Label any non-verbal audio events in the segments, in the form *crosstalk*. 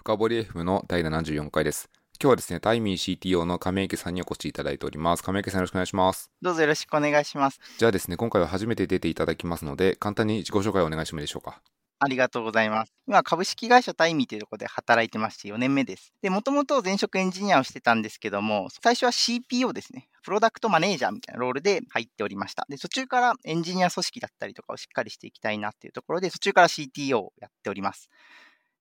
深堀 F の第74回です。今日はですね、タイミー CTO の亀池さんにお越しいただいております。亀池さんよろしくお願いします。どうぞよろしくお願いします。じゃあですね、今回は初めて出ていただきますので、簡単に自己紹介をお願いしてもいいでしょうか？ありがとうございます。今、株式会社タイミーというところで働いてまして4年目です。で、もともと前職エンジニアをしてたんですけども、最初は CPO ですね。プロダクトマネージャーみたいなロールで入っておりました。で、途中からエンジニア組織だったりとかをしっかりしていきたいなっていうところで、途中から CTO をやっております。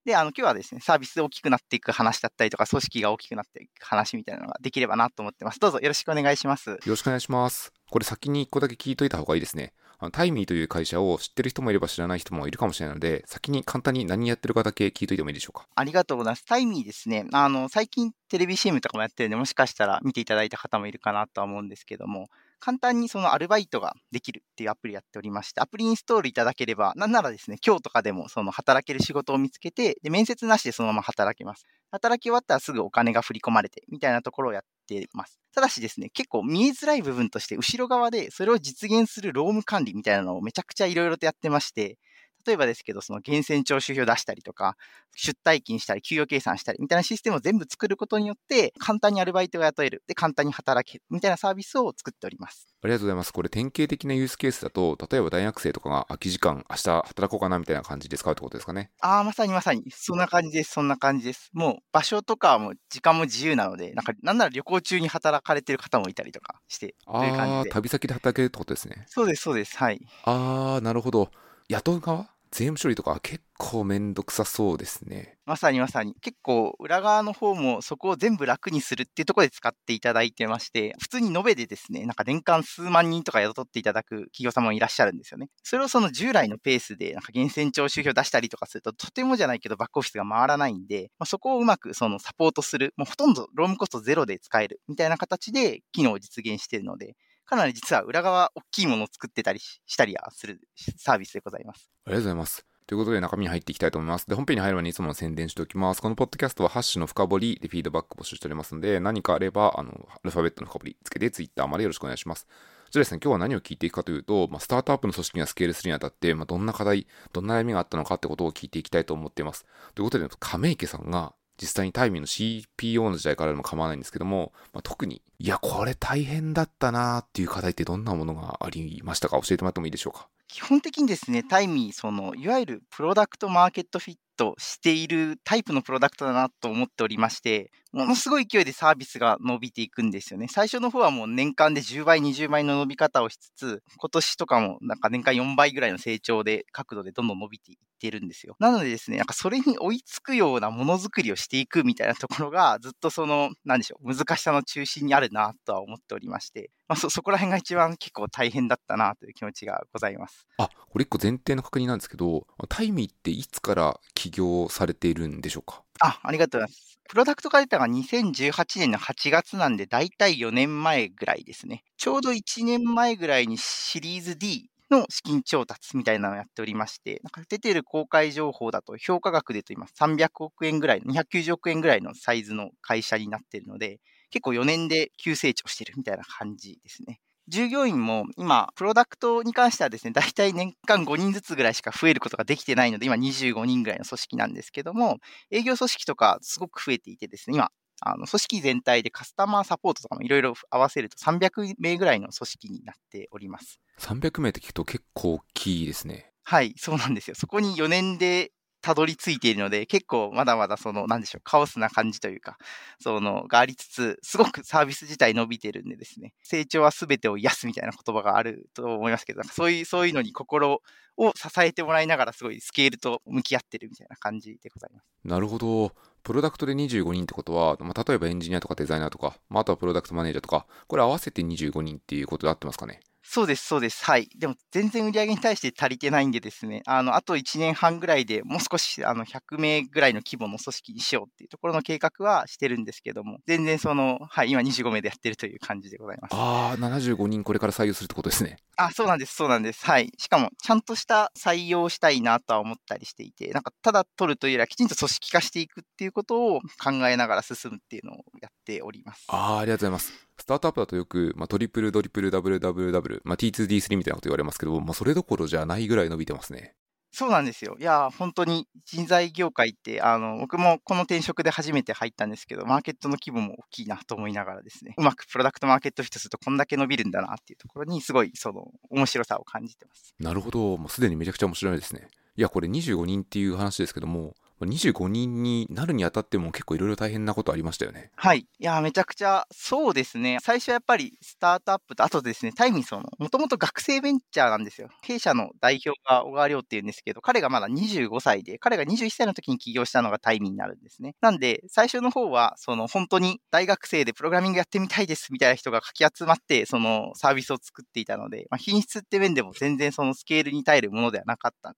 で、あの、今日はですね、サービスで大きくなっていく話だったりとか、組織が大きくなっていく話みたいなのができればなと思ってます。どうぞよろしくお願いします。よろしくお願いします。これ先に1個だけ聞いといた方がいいですね。あのタイミーという会社を知ってる人もいれば知らない人もいるかもしれないので、先に簡単に何やってるかだけ聞いといてもいいでしょうか。ありがとうございます。タイミーですね。あの、最近テレビ CM とかもやってるんで、もしかしたら見ていただいた方もいるかなとは思うんですけども、簡単にそのアルバイトができるっていうアプリやっておりまして、アプリインストールいただければ、なんならですね、今日とかでもその働ける仕事を見つけて、で、面接なしでそのまま働けます。働き終わったらすぐお金が振り込まれて、みたいなところをやってます。ただしですね、結構見えづらい部分として、後ろ側でそれを実現する労務管理みたいなのをめちゃくちゃいろいろとやってまして、例えばですけど、その源泉徴収票出したりとか、出退勤したり、給与計算したりみたいなシステムを全部作ることによって、簡単にアルバイトが雇える。で、簡単に働ける。みたいなサービスを作っております。ありがとうございます。これ典型的なユースケースだと、例えば大学生とかが空き時間、明日働こうかなみたいな感じで使うってことですかね？ああ、まさにまさに。そんな感じです。そんな感じです。もう場所とかも時間も自由なので、なんか、なんなら旅行中に働かれてる方もいたりとかして、という感じで。旅先で働けるってことですね。そうです、そうです。はい。ああ、なるほど。雇う側？税務処理とか結構めんどくさそうですね。まさにまさに。結構、裏側の方もそこを全部楽にするっていうところで使っていただいてまして、普通に延べでですね、なんか年間数万人とか雇っていただく企業様もいらっしゃるんですよね。それをその従来のペースで、なんか源泉徴収票出したりとかすると、とてもじゃないけどバックオフィスが回らないんで、まあ、そこをうまくそのサポートする、もうほとんどロームコストゼロで使えるみたいな形で機能を実現しているので、かなり実は裏側大きいものを作ってたりしたりはするサービスでございます。ありがとうございます。ということで中身に入っていきたいと思います。で、本編に入る前にいつもの宣伝しておきます。このポッドキャストはハッシュの深掘りでフィードバック募集しておりますので、何かあれば、あの、アルファベットの深掘りつけて Twitter までよろしくお願いします。じゃあですね、今日は何を聞いていくかというと、まあ、スタートアップの組織がスケールするにあたって、まあ、どんな課題、どんな悩みがあったのかってことを聞いていきたいと思っています。ということで、亀池さんが実際にタイミーの CPO の時代からでも構わないんですけども、まあ、特に、いや、これ大変だったなーっていう課題ってどんなものがありましたか？教えてもらってもいいでしょうか？基本的にですね、タイミー、その、いわゆるプロダクトマーケットフィットしているタイプのプロダクトだなと思っておりまして、ものすごい勢いでサービスが伸びていくんですよね。最初の方はもう年間で10倍、20倍の伸び方をしつつ、今年とかもなんか年間4倍ぐらいの成長で、角度でどんどん伸びていってるんですよ。なのでですね、なんかそれに追いつくようなものづくりをしていくみたいなところが、ずっとその、なんでしょう、難しさの中心にあるなとは思っておりまして、まあ、そ、そこら辺が一番結構大変だったなという気持ちがございます。あ、これ一個前提の確認なんですけど、タイミーっていつから起業されているんでしょうか？あ、ありがとうございます。プロダクトが出たのが2018年の8月なんで、だいたい4年前ぐらいですね。ちょうど1年前ぐらいにシリーズ D の資金調達みたいなのをやっておりまして、なんか出てる公開情報だと評価額でと言います。300億円ぐらい、290億円ぐらいのサイズの会社になっているので、結構4年で急成長してるみたいな感じですね。従業員も今、プロダクトに関してはですね、大体年間5人ずつぐらいしか増えることができてないので、今25人ぐらいの組織なんですけども、営業組織とかすごく増えていてですね、今、あの組織全体でカスタマーサポートとかもいろいろ合わせると300名ぐらいの組織になっております。300名って聞くと結構大きいですね。はい、そうなんですよ。そこに4年でたどり着いているので、結構まだまだその、なんでしょう、カオスな感じというか、その、がありつつ、すごくサービス自体伸びてるんでですね、成長は全てを癒すみたいな言葉があると思いますけど、そういう、そういうのに心を支えてもらいながら、すごいスケールと向き合ってるみたいな感じでございます。なるほど。プロダクトで25人ってことは、まあ、例えばエンジニアとかデザイナーとか、まあ、あとはプロダクトマネージャーとか、これ合わせて25人っていうことで合ってますかね？そうです、そうです。はい。でも、全然売り上げに対して足りてないんでですね、あの、あと1年半ぐらいでもう少し、あの、100名ぐらいの規模の組織にしようっていうところの計画はしてるんですけども、全然その、はい、今25名でやってるという感じでございます。ああ、75人これから採用するってことですね。あ、そうなんです、そうなんです。はい。しかも、ちゃんとした採用をしたいなとは思ったりしていて、なんか、ただ取るというよりは、きちんと組織化していくっていうことを考えながら進むっていうのをやっております。ああ、ありがとうございます。スタートアップだとよく、まあ、トリプル、ドリプル、ダブル、ダブル、ダブル、まあ、T2D3 みたいなこと言われますけど、まあ、それどころじゃないぐらい伸びてますね。そうなんですよ。いや、本当に人材業界って、あの、僕もこの転職で初めて入ったんですけど、マーケットの規模も大きいなと思いながらですね、うまくプロダクトマーケットフィットするとこんだけ伸びるんだなっていうところに、すごいその面白さを感じてます。なるほど。もうすでにめちゃくちゃ面白いですね。いや、これ25人っていう話ですけども、25人になるにあたっても結構いろいろ大変なことありましたよね。はい。いや、めちゃくちゃ、そうですね。最初はやっぱりスタートアップと、あとですね、タイミーその、もともと学生ベンチャーなんですよ。弊社の代表が小川亮っていうんですけど、彼がまだ25歳で、彼が21歳の時に起業したのがタイミーになるんですね。なんで、最初の方は、その、本当に大学生でプログラミングやってみたいですみたいな人がかき集まって、そのサービスを作っていたので、まあ、品質って面でも全然そのスケールに耐えるものではなかったん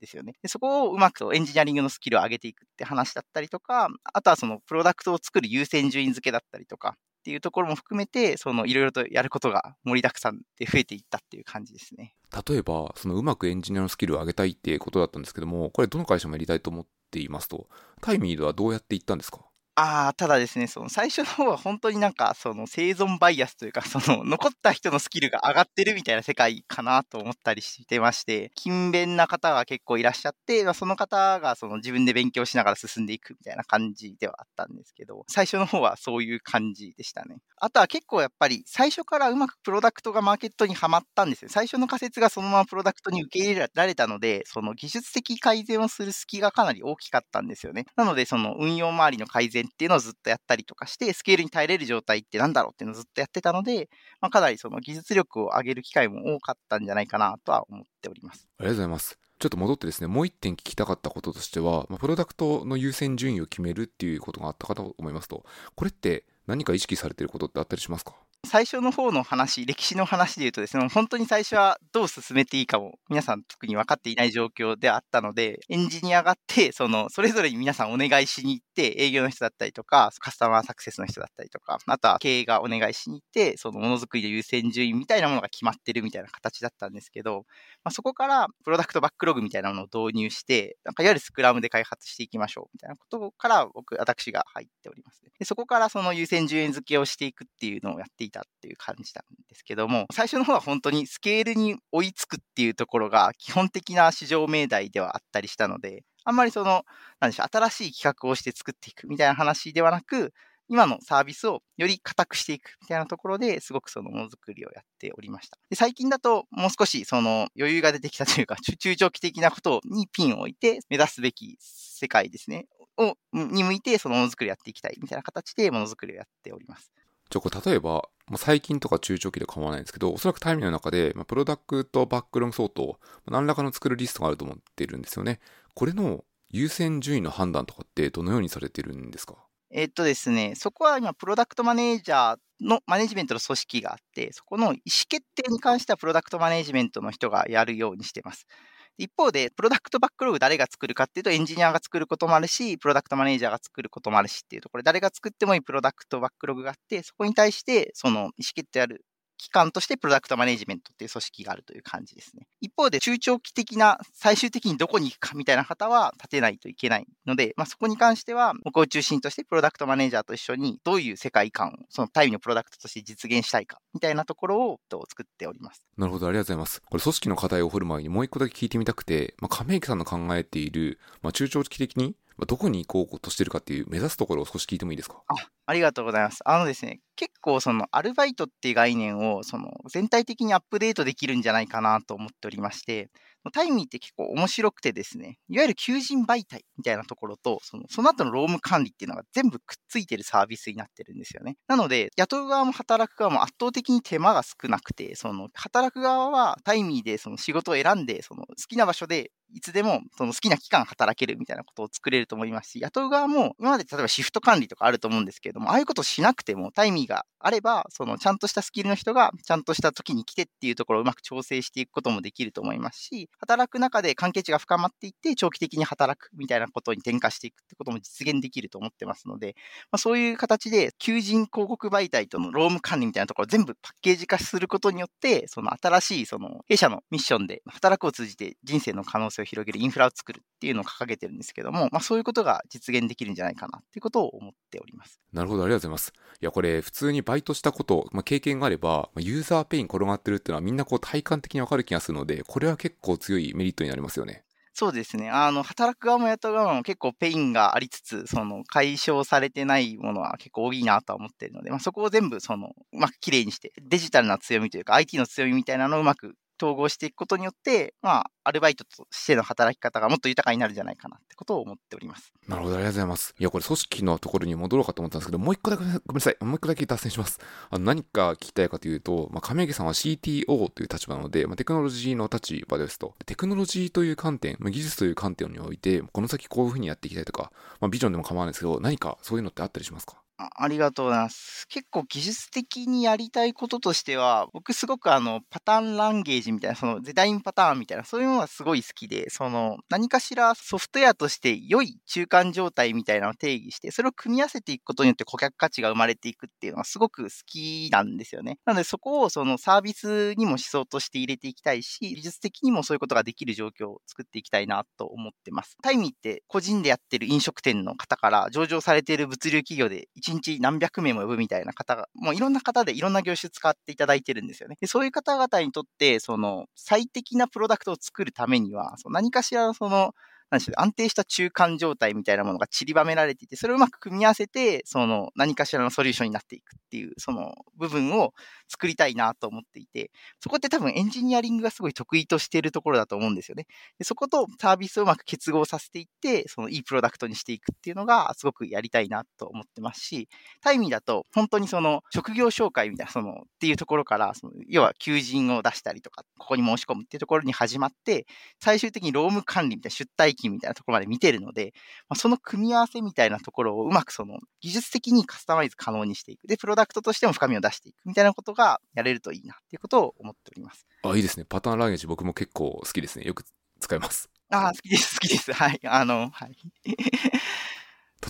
ですよね。そこをうまくエンジニアリングのスキルを上げていくって話だったりとか、あとはそのプロダクトを作る優先順位付けだったりとか、っていうところも含めて、そのいろいろとやることが盛りだくさんで増えていったっていう感じですね。例えば、そのうまくエンジニアのスキルを上げたいっていうことだったんですけども、これどの会社もやりたいと思っていますと、タイミードはどうやっていったんですか？ああ、ただですね、その最初の方は本当になんか、その生存バイアスというか、その残った人のスキルが上がってるみたいな世界かなと思ったりしてまして、勤勉な方が結構いらっしゃって、まあ、その方がその自分で勉強しながら進んでいくみたいな感じではあったんですけど、最初の方はそういう感じでしたね。あとは結構やっぱり最初からうまくプロダクトがマーケットにはまったんですよ。最初の仮説がそのままプロダクトに受け入れられたので、その技術的改善をする隙がかなり大きかったんですよね。なので、その運用周りの改善っていうのをずっとやってったりとかして、スケールに耐えれる状態ってなんだろうっていうのをずっとやってたので、まあ、かなりその技術力を上げる機会も多かったんじゃないかなとは思っております。ありがとうございます。ちょっと戻ってですね、もう一点聞きたかったこととしては、まあ、プロダクトの優先順位を決めるっていうことがあったかと思いますと、これって何か意識されてることってあったりしますか？最初の方の話、歴史の話で言うとですね、本当に最初はどう進めていいかも皆さん特に分かっていない状況であったので、エンジニアがあって、その、それぞれに皆さんお願いしに行って、営業の人だったりとか、カスタマーサクセスの人だったりとか、あとは経営がお願いしに行って、そのものづくりの優先順位みたいなものが決まってるみたいな形だったんですけど、まあ、そこからプロダクトバックログみたいなものを導入して、なんかいわゆるスクラムで開発していきましょうみたいなことから僕、私が入っております、で。そこからその優先順位付けをしていくっていうのをやっていたたっていう感じたんですけども、最初の方は本当にスケールに追いつくっていうところが基本的な市場命題ではあったりしたので、あんまりその、なんでしょう、新しい企画をして作っていくみたいな話ではなく、今のサービスをより固くしていくみたいなところですごくそのものづくりをやっておりました。で最近だともう少しその余裕が出てきたというか、中長期的なことにピンを置いて目指すべき世界ですね。を、に向いてそのものづくりをやっていきたいみたいな形でものづくりをやっております。じゃあ例えば、ま、最近とか中長期で構わないんですけど、おそらくタイムの中で、ま、プロダクトバックロング相当、何らかの作るリストがあると思ってるんですよね。これの優先順位の判断とかってどのようにされてるんですか？えっとですね、そこは今、プロダクトマネージャーのマネジメントの組織があって、そこの意思決定に関してはプロダクトマネジメントの人がやるようにしてます。一方で、プロダクトバックログ誰が作るかっていうと、エンジニアが作ることもあるし、プロダクトマネージャーが作ることもあるしっていうと、これ誰が作ってもいいプロダクトバックログがあって、そこに対して、その意思決定ある機関としてプロダクトマネジメントっていう組織があるという感じですね。一方で中長期的な最終的にどこに行くかみたいな方は立てないといけないので、まあ、そこに関しては僕を中心としてプロダクトマネージャーと一緒にどういう世界観をそのタイムのプロダクトとして実現したいかみたいなところを作っております。なるほど、ありがとうございます。これ組織の課題を掘る前にもう一個だけ聞いてみたくて、まあ、亀池さんの考えている、まあ、中長期的にどこに行こうとしてるかっていう目指すところを少し聞いてもいいですか？あありがとうございます。あのですね、結構そのアルバイトっていう概念をその全体的にアップデートできるんじゃないかなと思っておりまして、タイミーって結構面白くてですね、いわゆる求人媒体みたいなところと、そのその後の労務管理っていうのが全部くっついてるサービスになってるんですよね。なので、雇う側も働く側も圧倒的に手間が少なくて、その働く側はタイミーでその仕事を選んで、その好きな場所でいつでもその好きな期間働けるみたいなことを作れると思いますし、雇う側も今まで例えばシフト管理とかあると思うんですけれども、ああいうことをしなくてもタイミーがあれば、そのちゃんとしたスキルの人がちゃんとした時に来てっていうところをうまく調整していくこともできると思いますし、働く中で関係値が深まっていって、長期的に働くみたいなことに転化していくってことも実現できると思ってますので、まあ、そういう形で求人広告媒体との労務管理みたいなところを全部パッケージ化することによって、その新しいその弊社のミッションで働くを通じて人生の可能性を広げるインフラを作るっていうのを掲げてるんですけども、まあ、そういうことが実現できるんじゃないかなっていうことを思っております。なるほど、ありがとうございます。いや、これ、普通にバイトしたこと、まあ、経験があれば、ユーザーペイン転がってるっていうのはみんなこう体感的にわかる気がするので、これは結構強いメリットになりますよね。そうですね。あの、働く側も雇う側も結構ペインがありつつ、その、解消されてないものは結構多いなとは思ってるので、まあ、そこを全部、その、うまく綺麗にして、デジタルな強みというか、IT の強みみたいなのをうまく統合していくことによって、まあ、アルバイトとしての働き方がもっと豊かになるんじゃないかなってことを思っております。なるほど、ありがとうございます。いや、これ組織のところに戻ろうかと思ったんですけど、もう一個だけ、ごめんなさい。もう一個だけ脱線します。あの、何か聞きたいかというと、まあ、 kameike さんは CTO という立場なので、まあ、テクノロジーの立場ですと。テクノロジーという観点、まあ、技術という観点において、この先こういうふうにやっていきたいとか、まあ、ビジョンでも構わないですけど、何かそういうのってあったりしますか？あありがとうございます。結構技術的にやりたいこととしては、僕すごくあの、パターンランゲージみたいな、そのデザインパターンみたいな、そういうのがすごい好きで、その、何かしらソフトウェアとして良い中間状態みたいなのを定義して、それを組み合わせていくことによって顧客価値が生まれていくっていうのがすごく好きなんですよね。なのでそこをそのサービスにも思想として入れていきたいし、技術的にもそういうことができる状況を作っていきたいなと思ってます。タイミーって個人でやってる飲食店の方から上場されている物流企業で1日何百名も呼ぶみたいな方が、もういろんな方でいろんな業種使っていただいてるんですよね。でそういう方々にとって、その最適なプロダクトを作るためには、その何かしらのその何しょう、安定した中間状態みたいなものが散りばめられていて、それをうまく組み合わせて、その何かしらのソリューションになっていくっていう、その部分を作りたいなと思っていて、そこって多分エンジニアリングがすごい得意としているところだと思うんですよね。でそことサービスをうまく結合させていって、そのいいプロダクトにしていくっていうのがすごくやりたいなと思ってますし、タイミーだと本当にその職業紹介みたいな、そのっていうところから、その要は求人を出したりとか、ここに申し込むっていうところに始まって、最終的に労務管理みたいな出退勤みたいなところまで見てるので、まあ、その組み合わせみたいなところをうまくその技術的にカスタマイズ可能にしていく。で、プロダクトとしても深みを出していくみたいなことがやれるといいなっていうことを思っております。あ、いいですね。パターンランゲージ僕も結構好きですね。よく使います。あ、好きです、好きです。はい。あの、はい。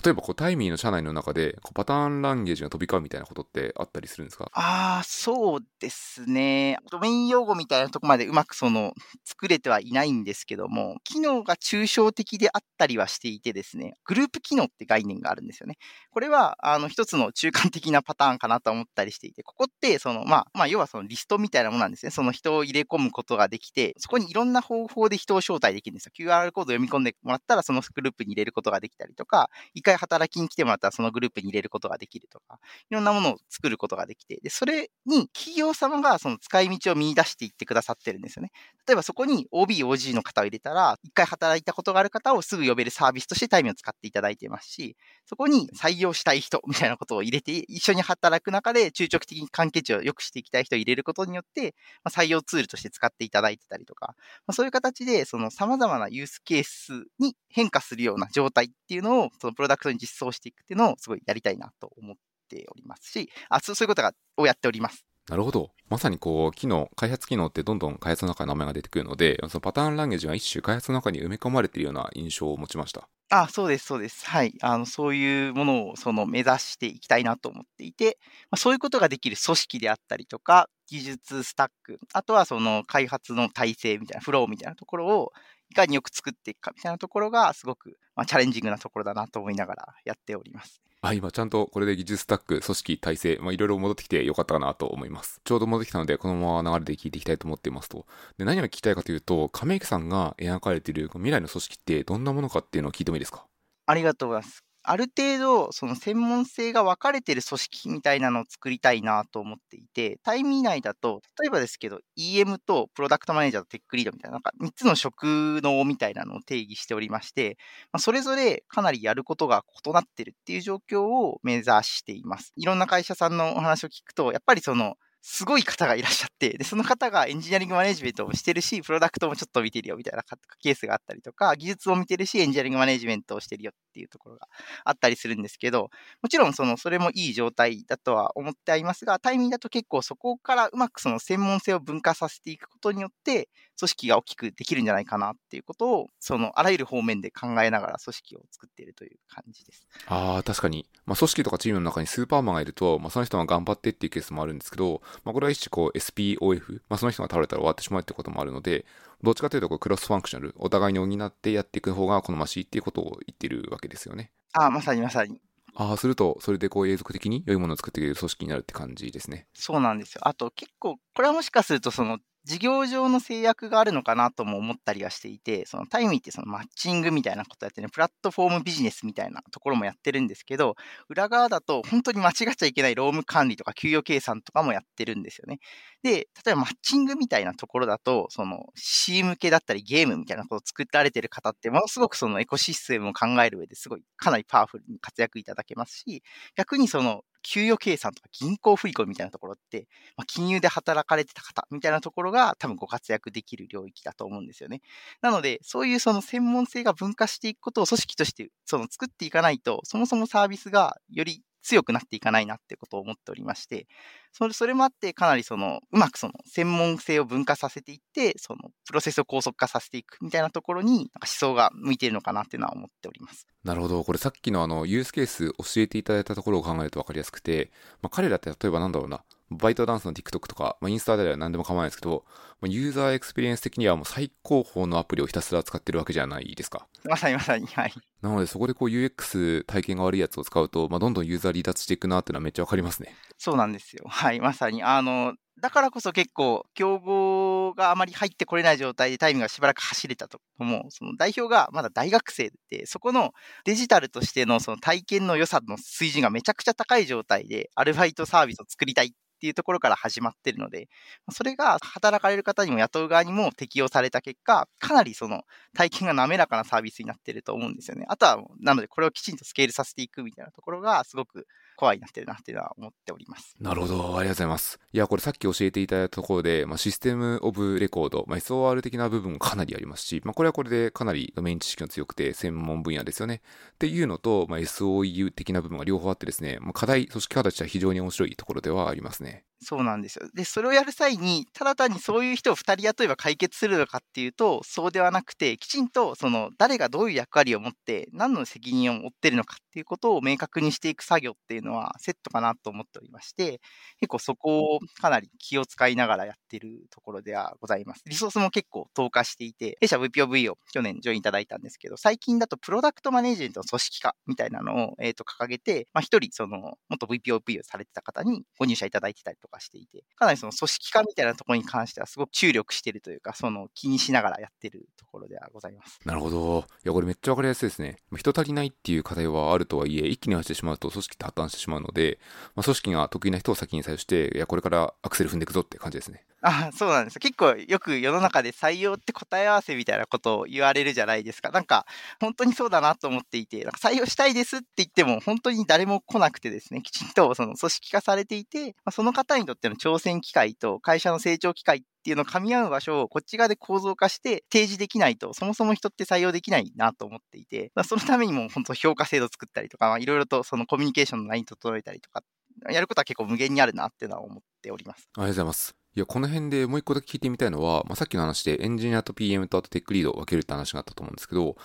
例えばこうタイミーの社内の中でこうパターンランゲージが飛び交うみたいなことってあったりするんですか？ああ、そうですね。ドメイン用語みたいなとこまでうまくその作れてはいないんですけども、機能が抽象的であったりはしていてですね、グループ機能って概念があるんですよね。これはあの一つの中間的なパターンかなと思ったりしていて、ここってそのまあ、まあ要はそのリストみたいなものなんですね。その人を入れ込むことができて、そこにいろんな方法で人を招待できるんですよ。QR コード読み込んでもらったらそのグループに入れることができたりとか、回働きに来てもらったらそのグループに入れることができるとか、いろんなものを作ることができて、で、それに企業様がその使い道を見出していってくださってるんですよね。例えばそこに OB、OG の方を入れたら、一回働いたことがある方をすぐ呼べるサービスとしてタイムを使っていただいていますし、そこに採用したい人みたいなことを入れて、一緒に働く中で中長期的に関係値を良くしていきたい人を入れることによって、まあ、採用ツールとして使っていただいてたりとか、まあ、そういう形で、その様々なユースケースに変化するような状態っていうのを、そのプロダクトに実装していくっていうのをすごいやりたいなと思っておりますし、あそういうことがをやっております。なるほど。まさにこう、機能、開発機能ってどんどん開発の中に名前が出てくるので、そのパターンランゲージが一種開発の中に埋め込まれているような印象を持ちました。あ、そうです、そうです。はい。あの、そういうものをその目指していきたいなと思っていて、まあ、そういうことができる組織であったりとか、技術スタック、あとはその開発の体制みたいな、フローみたいなところをいかによく作っていくかみたいなところがすごく、まあ、チャレンジングなところだなと思いながらやっております。あ、今ちゃんとこれで技術スタック、組織、体制、まあ、いろいろ戻ってきてよかったかなと思います。ちょうど戻ってきたので、このまま流れで聞いていきたいと思っていますと。で、何を聞きたいかというと、亀池さんが描かれている未来の組織ってどんなものかっていうのを聞いてもいいですか？ありがとうございます。ある程度、その専門性が分かれてる組織みたいなのを作りたいなと思っていて、タイミー内だと、例えばですけど、EM とプロダクトマネージャーとテックリードみたいな、なんか3つの職能みたいなのを定義しておりまして、まあ、それぞれかなりやることが異なってるっていう状況を目指しています。いろんな会社さんのお話を聞くと、やっぱりその、すごい方がいらっしゃって、で、その方がエンジニアリングマネジメントをしてるし、プロダクトもちょっと見てるよみたいなケースがあったりとか、技術を見てるし、エンジニアリングマネジメントをしてるよっていうところがあったりするんですけど、もちろんその、それもいい状態だとは思ってありますが、タイミングだと結構そこからうまくその専門性を分化させていくことによって、組織が大きくできるんじゃないかなっていうことを、そのあらゆる方面で考えながら組織を作っているという感じです。ああ、確かに。まあ、組織とかチームの中にスーパーマンがいると、まあ、その人が頑張ってっていうケースもあるんですけど、まあ、これは一種こう SPOF、まあ、その人が倒れたら終わってしまうってこともあるので、どっちかというとこうクロスファンクショナル、お互いに補ってやっていく方が好ましいっていうことを言ってるわけですよね。ああ、まさにまさに。ああ、すると、それでこう永続的に良いものを作っていける組織になるって感じですね。そうなんですよ。あと結構、これはもしかするとその事業上の制約があるのかなとも思ったりはしていて、そのタイミーってそのマッチングみたいなことやってね、プラットフォームビジネスみたいなところもやってるんですけど、裏側だと本当に間違っちゃいけない労務管理とか給与計算とかもやってるんですよね。で、例えばマッチングみたいなところだと、その C 向けだったりゲームみたいなことを作られてる方って、ものすごくそのエコシステムを考える上ですごいかなりパワフルに活躍いただけますし、逆にその給与計算とか銀行振込みたいなところって、まあ、金融で働かれてた方みたいなところが多分ご活躍できる領域だと思うんですよね。なので、そういうその専門性が分化していくことを組織としてその作っていかないと、そもそもサービスがより強くなっていかないなってことを思っておりまして、それそれもあって、かなりその、うまくその専門性を分化させていって、そのプロセスを高速化させていくみたいなところに、なんか思想が向いているのかなっていうのは思っております。なるほど。これさっきのあの、ユースケース教えていただいたところを考えると分かりやすくて、まあ、彼らって例えばなんだろうな、 ByteDance の TikTok とか、まあ、インスタでは何でも構わないですけど、まあ、ユーザーエクスペリエンス的にはもう最高峰のアプリをひたすら使ってるわけじゃないですか。まさにまさに、はい。なのでそこでこう UX 体験が悪いやつを使うと、まあ、どんどんユーザー離脱していくなっていうのはめっちゃわかりますね。そうなんですよ。はい、まさに。あの、だからこそ結構、競合があまり入ってこれない状態でタイミーがしばらく走れたと思う。その代表がまだ大学生で、そこのデジタルとしてのその体験の良さの水準がめちゃくちゃ高い状態で、アルバイトサービスを作りたいっっていうところから始まってるので、それが働かれる方にも雇う側にも適用された結果、かなりその体験が滑らかなサービスになってると思うんですよね。あとは、なのでこれをきちんとスケールさせていくみたいなところがすごくコアになってるなっていうのは思っております。なるほど、ありがとうございます。いや、これさっき教えていただいたところで、まあ、システムオブレコード、まあ、SOR 的な部分もかなりありますし、まあ、これはこれでかなりドメイン知識が強くて専門分野ですよね。っていうのと、まあ、SOEU 的な部分が両方あってですね、まあ、課題、組織課題としては非常に面白いところではありますね。ねそうなんですよ。で、それをやる際に、ただ単にそういう人を2人雇えば解決するのかっていうと、そうではなくて、きちんと、その、誰がどういう役割を持って、何の責任を負ってるのかっていうことを明確にしていく作業っていうのは、セットかなと思っておりまして、結構そこをかなり気を使いながらやってるところではございます。リソースも結構投下していて、弊社 VPOV を去年ジョインいただいたんですけど、最近だとプロダクトマネージメントの組織化みたいなのを、えっ、ー、と、掲げて、まあ、一人、その、元 VPOV をされてた方にご入社いただいてたりととかしていて、かなりその組織化みたいなところに関してはすごく注力してるというか、その気にしながらやってるところではございます。なるほど。いや、これめっちゃわかりやすいですね。人足りないっていう課題はあるとはいえ、一気に走ってしまうと組織って破綻してしまうので、まあ、組織が得意な人を先に採用して、いや、これからアクセル踏んでいくぞって感じですね。あそうなんです。結構よく世の中で採用って答え合わせみたいなことを言われるじゃないですか。なんか、本当にそうだなと思っていて、なんか採用したいですって言っても、本当に誰も来なくてですね、きちんとその組織化されていて、ま、その方にとっての挑戦機会と会社の成長機会っていうのを噛み合う場所をこっち側で構造化して提示できないと、そもそも人って採用できないなと思っていて、そのためにも本当評価制度作ったりとか、いろいろとそのコミュニケーションのライン整えたりとか、やることは結構無限にあるなっていうのは思っております。ありがとうございます。いや、この辺でもう一個だけ聞いてみたいのは、まあ、さっきの話でエンジニアと PM とあとテックリードを分けるって話があったと思うんですけど、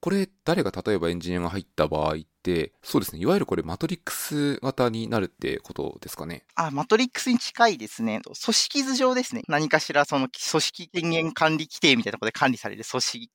これ誰が例えばエンジニアが入った場合って、そうですね、いわゆるこれマトリックス型になるってことですかね。あ、マトリックスに近いですね。組織図上ですね。何かしらその組織権限管理規定みたいなところで管理される組織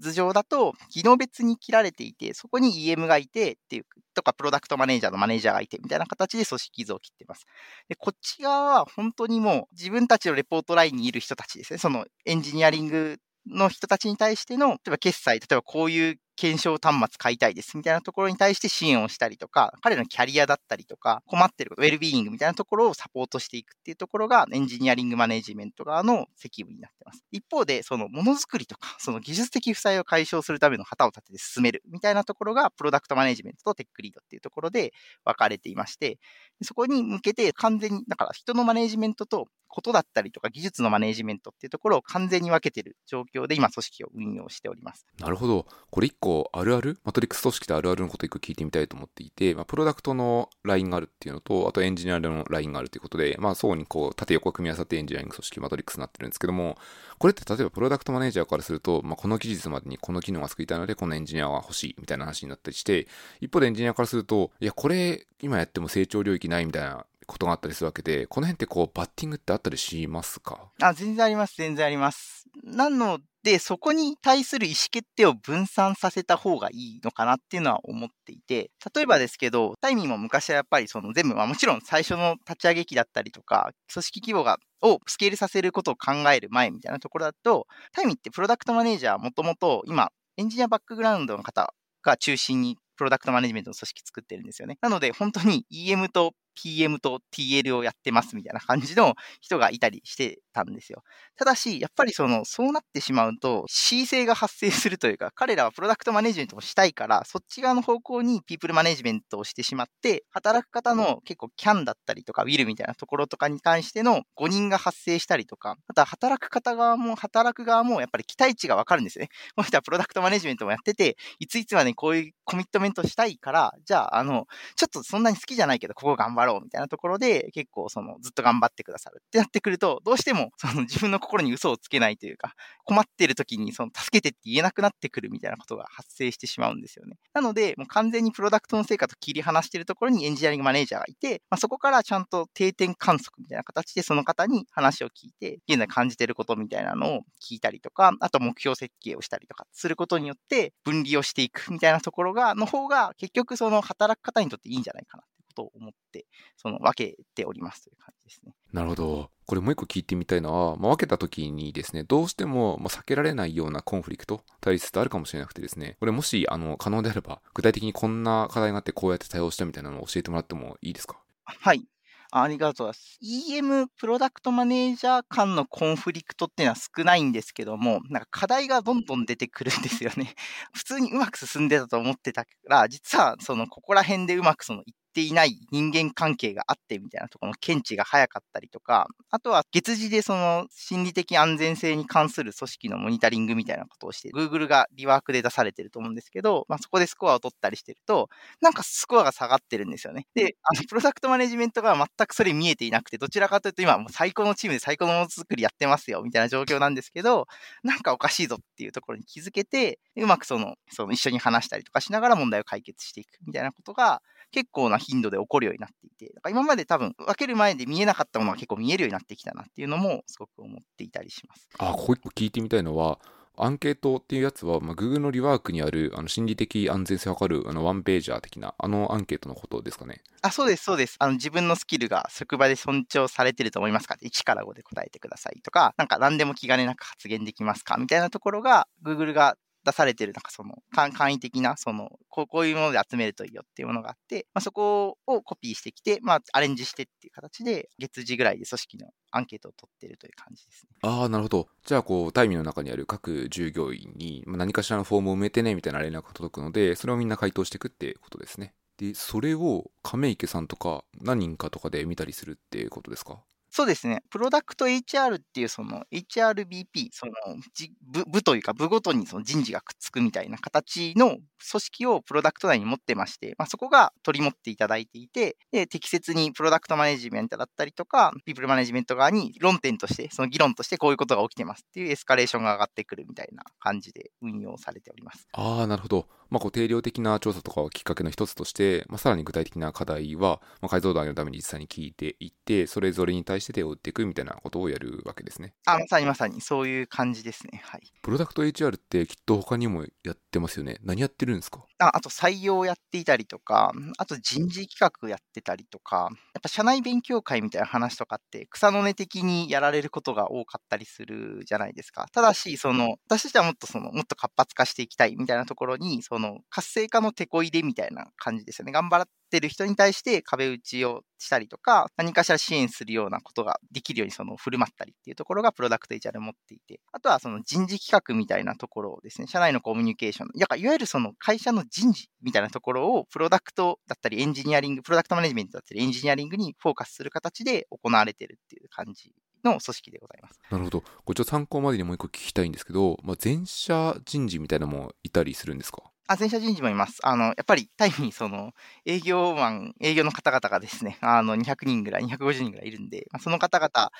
図上だと、技能別に切られていて、そこに EM がいてっていう、とかプロダクトマネージャーのマネージャーがいてみたいな形で組織図を切ってます。で、こっち側は本当にもう自分たちのレポートラインにいる人たちですね。そのエンジニアリングの人たちに対しての、例えば決済、例えばこういう検証端末買いたいですみたいなところに対して支援をしたりとか、彼のキャリアだったりとか、困ってること、ウェルビーイングみたいなところをサポートしていくっていうところがエンジニアリングマネジメント側の責務になってます。一方で、そのものづくりとか、その技術的負債を解消するための旗を立てて進めるみたいなところが、プロダクトマネジメントとテックリードっていうところで分かれていまして、そこに向けて完全に、だから人のマネジメントとことだったりとか技術のマネジメントっていうところを完全に分けている状況で今組織を運用しております。なるほど。これ個あるある？マトリックス組織であるあるのこと一個聞いてみたいと思っていて、まあ、プロダクトのラインがあるっていうのと、あとエンジニアのラインがあるということで、まあ、そうにこう、縦横組み合わさってエンジニアリング組織マトリックスになってるんですけども、これって例えばプロダクトマネージャーからすると、まあ、この期日までにこの機能が作りたいので、このエンジニアは欲しいみたいな話になったりして、一方でエンジニアからすると、いや、これ今やっても成長領域ないみたいなことがあったりするわけで、この辺ってこう、バッティングってあったりしますか？あ、全然あります、全然あります。なので、そこに対する意思決定を分散させた方がいいのかなっていうのは思っていて、例えばですけど、タイミーも昔はやっぱりその全部、まあもちろん最初の立ち上げ期だったりとか、組織規模がをスケールさせることを考える前みたいなところだと、タイミーってプロダクトマネージャーもともと今、エンジニアバックグラウンドの方が中心にプロダクトマネジメントの組織作ってるんですよね。なので、本当に EM と PM と TL をやってますみたいな感じの人がいたりしてたんですよ。ただし、やっぱりその、そうなってしまうと C 性が発生するというか、彼らはプロダクトマネジメントもしたいから、そっち側の方向にピープルマネジメントをしてしまって、働く方の結構 CAN だったりとか Will みたいなところとかに関しての誤認が発生したりとか、あとは働く方側も働く側もやっぱり期待値がわかるんですよね。この人はプロダクトマネジメントもやってて、いついつまでこういうコミットメントしたいから、じゃあ、あの、ちょっとそんなに好きじゃないけど、ここ頑張ろうみたいなところで、結構その、ずっと頑張ってくださるってなってくると、どうしても、その自分の心に嘘をつけないというか、困ってる時に、その、助けてって言えなくなってくるみたいなことが発生してしまうんですよね。なので、もう完全にプロダクトの成果と切り離してるところにエンジニアリングマネージャーがいて、まあ、そこからちゃんと定点観測みたいな形でその方に話を聞いて、現在感じてることみたいなのを聞いたりとか、あと目標設計をしたりとかすることによって分離をしていくみたいなところが、の方が結局その働く方にとっていいんじゃないかなっことを思って、その分けておりますという感じですね。なるほど。これもう一個聞いてみたいのは、まあ、分けた時にですね、どうしても、ま避けられないようなコンフリクト、対立ってあるかもしれなくてですね、これもし、あの、可能であれば、具体的にこんな課題があってこうやって対応したみたいなのを教えてもらってもいいですか？はい。ありがとうございます。EM プロダクトマネージャー間のコンフリクトっていうのは少ないんですけども、なんか課題がどんどん出てくるんですよね。*laughs* 普通にうまく進んでたと思ってたから、実はそのここら辺でうまくそのていない人間関係があってみたいなところの検知が早かったりとか、あとは月次でその心理的安全性に関する組織のモニタリングみたいなことをして、Google がリワークで出されてると思うんですけど、まあ、そこでスコアを取ったりしてると、なんかスコアが下がってるんですよね。で、あの、プロダクトマネジメントが全くそれ見えていなくて、どちらかというと今もう最高のチームで最高のものづくりやってますよ、みたいな状況なんですけど、なんかおかしいぞっていうところに気づけて、うまくその、その一緒に話したりとかしながら問題を解決していくみたいなことが、結構な頻度で起こるようになっていて、だから今まで多分分ける前で見えなかったものが結構見えるようになってきたなっていうのもすごく思っていたりします。あ、ここ一個聞いてみたいのは、アンケートっていうやつは、まあ、Google のリワークにあるあの心理的安全性を測るあのワンページャー的なあのアンケートのことですかね。あ、そうです、そうです。あの自分のスキルが職場で尊重されてると思いますか ?1 から5で答えてくださいとか、なんか何でも気兼ねなく発言できますかみたいなところが Google が出されてる、なんかその、簡易的な、そのこう、いうもので集めるといいよっていうものがあって、まあ、そこをコピーしてきて、まあ、アレンジしてっていう形で、月次ぐらいで組織のアンケートを取ってるという感じですね。ああ、なるほど。じゃあ、こう、タイミーの中にある各従業員に、何かしらのフォームを埋めてね、みたいな連絡が届くので、それをみんな回答していくってことですね。で、それを亀池さんとか何人かとかで見たりするっていうことですか？そうですね。プロダクト HR っていうその HRBP、その部部というか部ごとにその人事がくっつくみたいな形の組織をプロダクト内に持ってまして、まあ、そこが取り持っていただいていて、で適切にプロダクトマネジメントだったりとか、ピープルマネジメント側に論点として、その議論としてこういうことが起きてますっていうエスカレーションが上がってくるみたいな感じで運用されております。ああ、なるほど。まあ、こう定量的な調査とかをきっかけの一つとして、まあ、さらに具体的な課題は、まあ、解像度上げるために実際に聞いていって、それぞれに対して手を打っていくみたいなことをやるわけですね。あ、まさにまさに、そういう感じですね。はい。プロダクト HR ってきっと他にもやってますよね。何やってるんですか？ああと採用やっていたりとか、あと人事企画やってたりとか、やっぱ社内勉強会みたいな話とかって草の根的にやられることが多かったりするじゃないですか。ただし、その、私としてはもっとその、もっと活発化していきたいみたいなところに、その、活性化の手こ入れみたいな感じですよね。頑張ってる人に対して壁打ちをしたりとか、何かしら支援するようなことができるようにその振る舞ったりっていうところがプロダクト HR 持っていて、あとはその人事企画みたいなところをですね、社内のコミュニケーション、いわゆるその会社の人事みたいなところをプロダクトだったりエンジニアリング、プロダクトマネジメントだったりエンジニアリングにフォーカスする形で行われてるっていう感じの組織でございます。なるほど。これちょっと参考までにもう一個聞きたいんですけど、まあ、全社人事みたいなのもいたりするんですか？あ、全社人事もいます。あの、やっぱりタイにその営業マン、営業の方々がですね、あの、200人ぐらい、250人ぐらいいるんで、まあ、その方々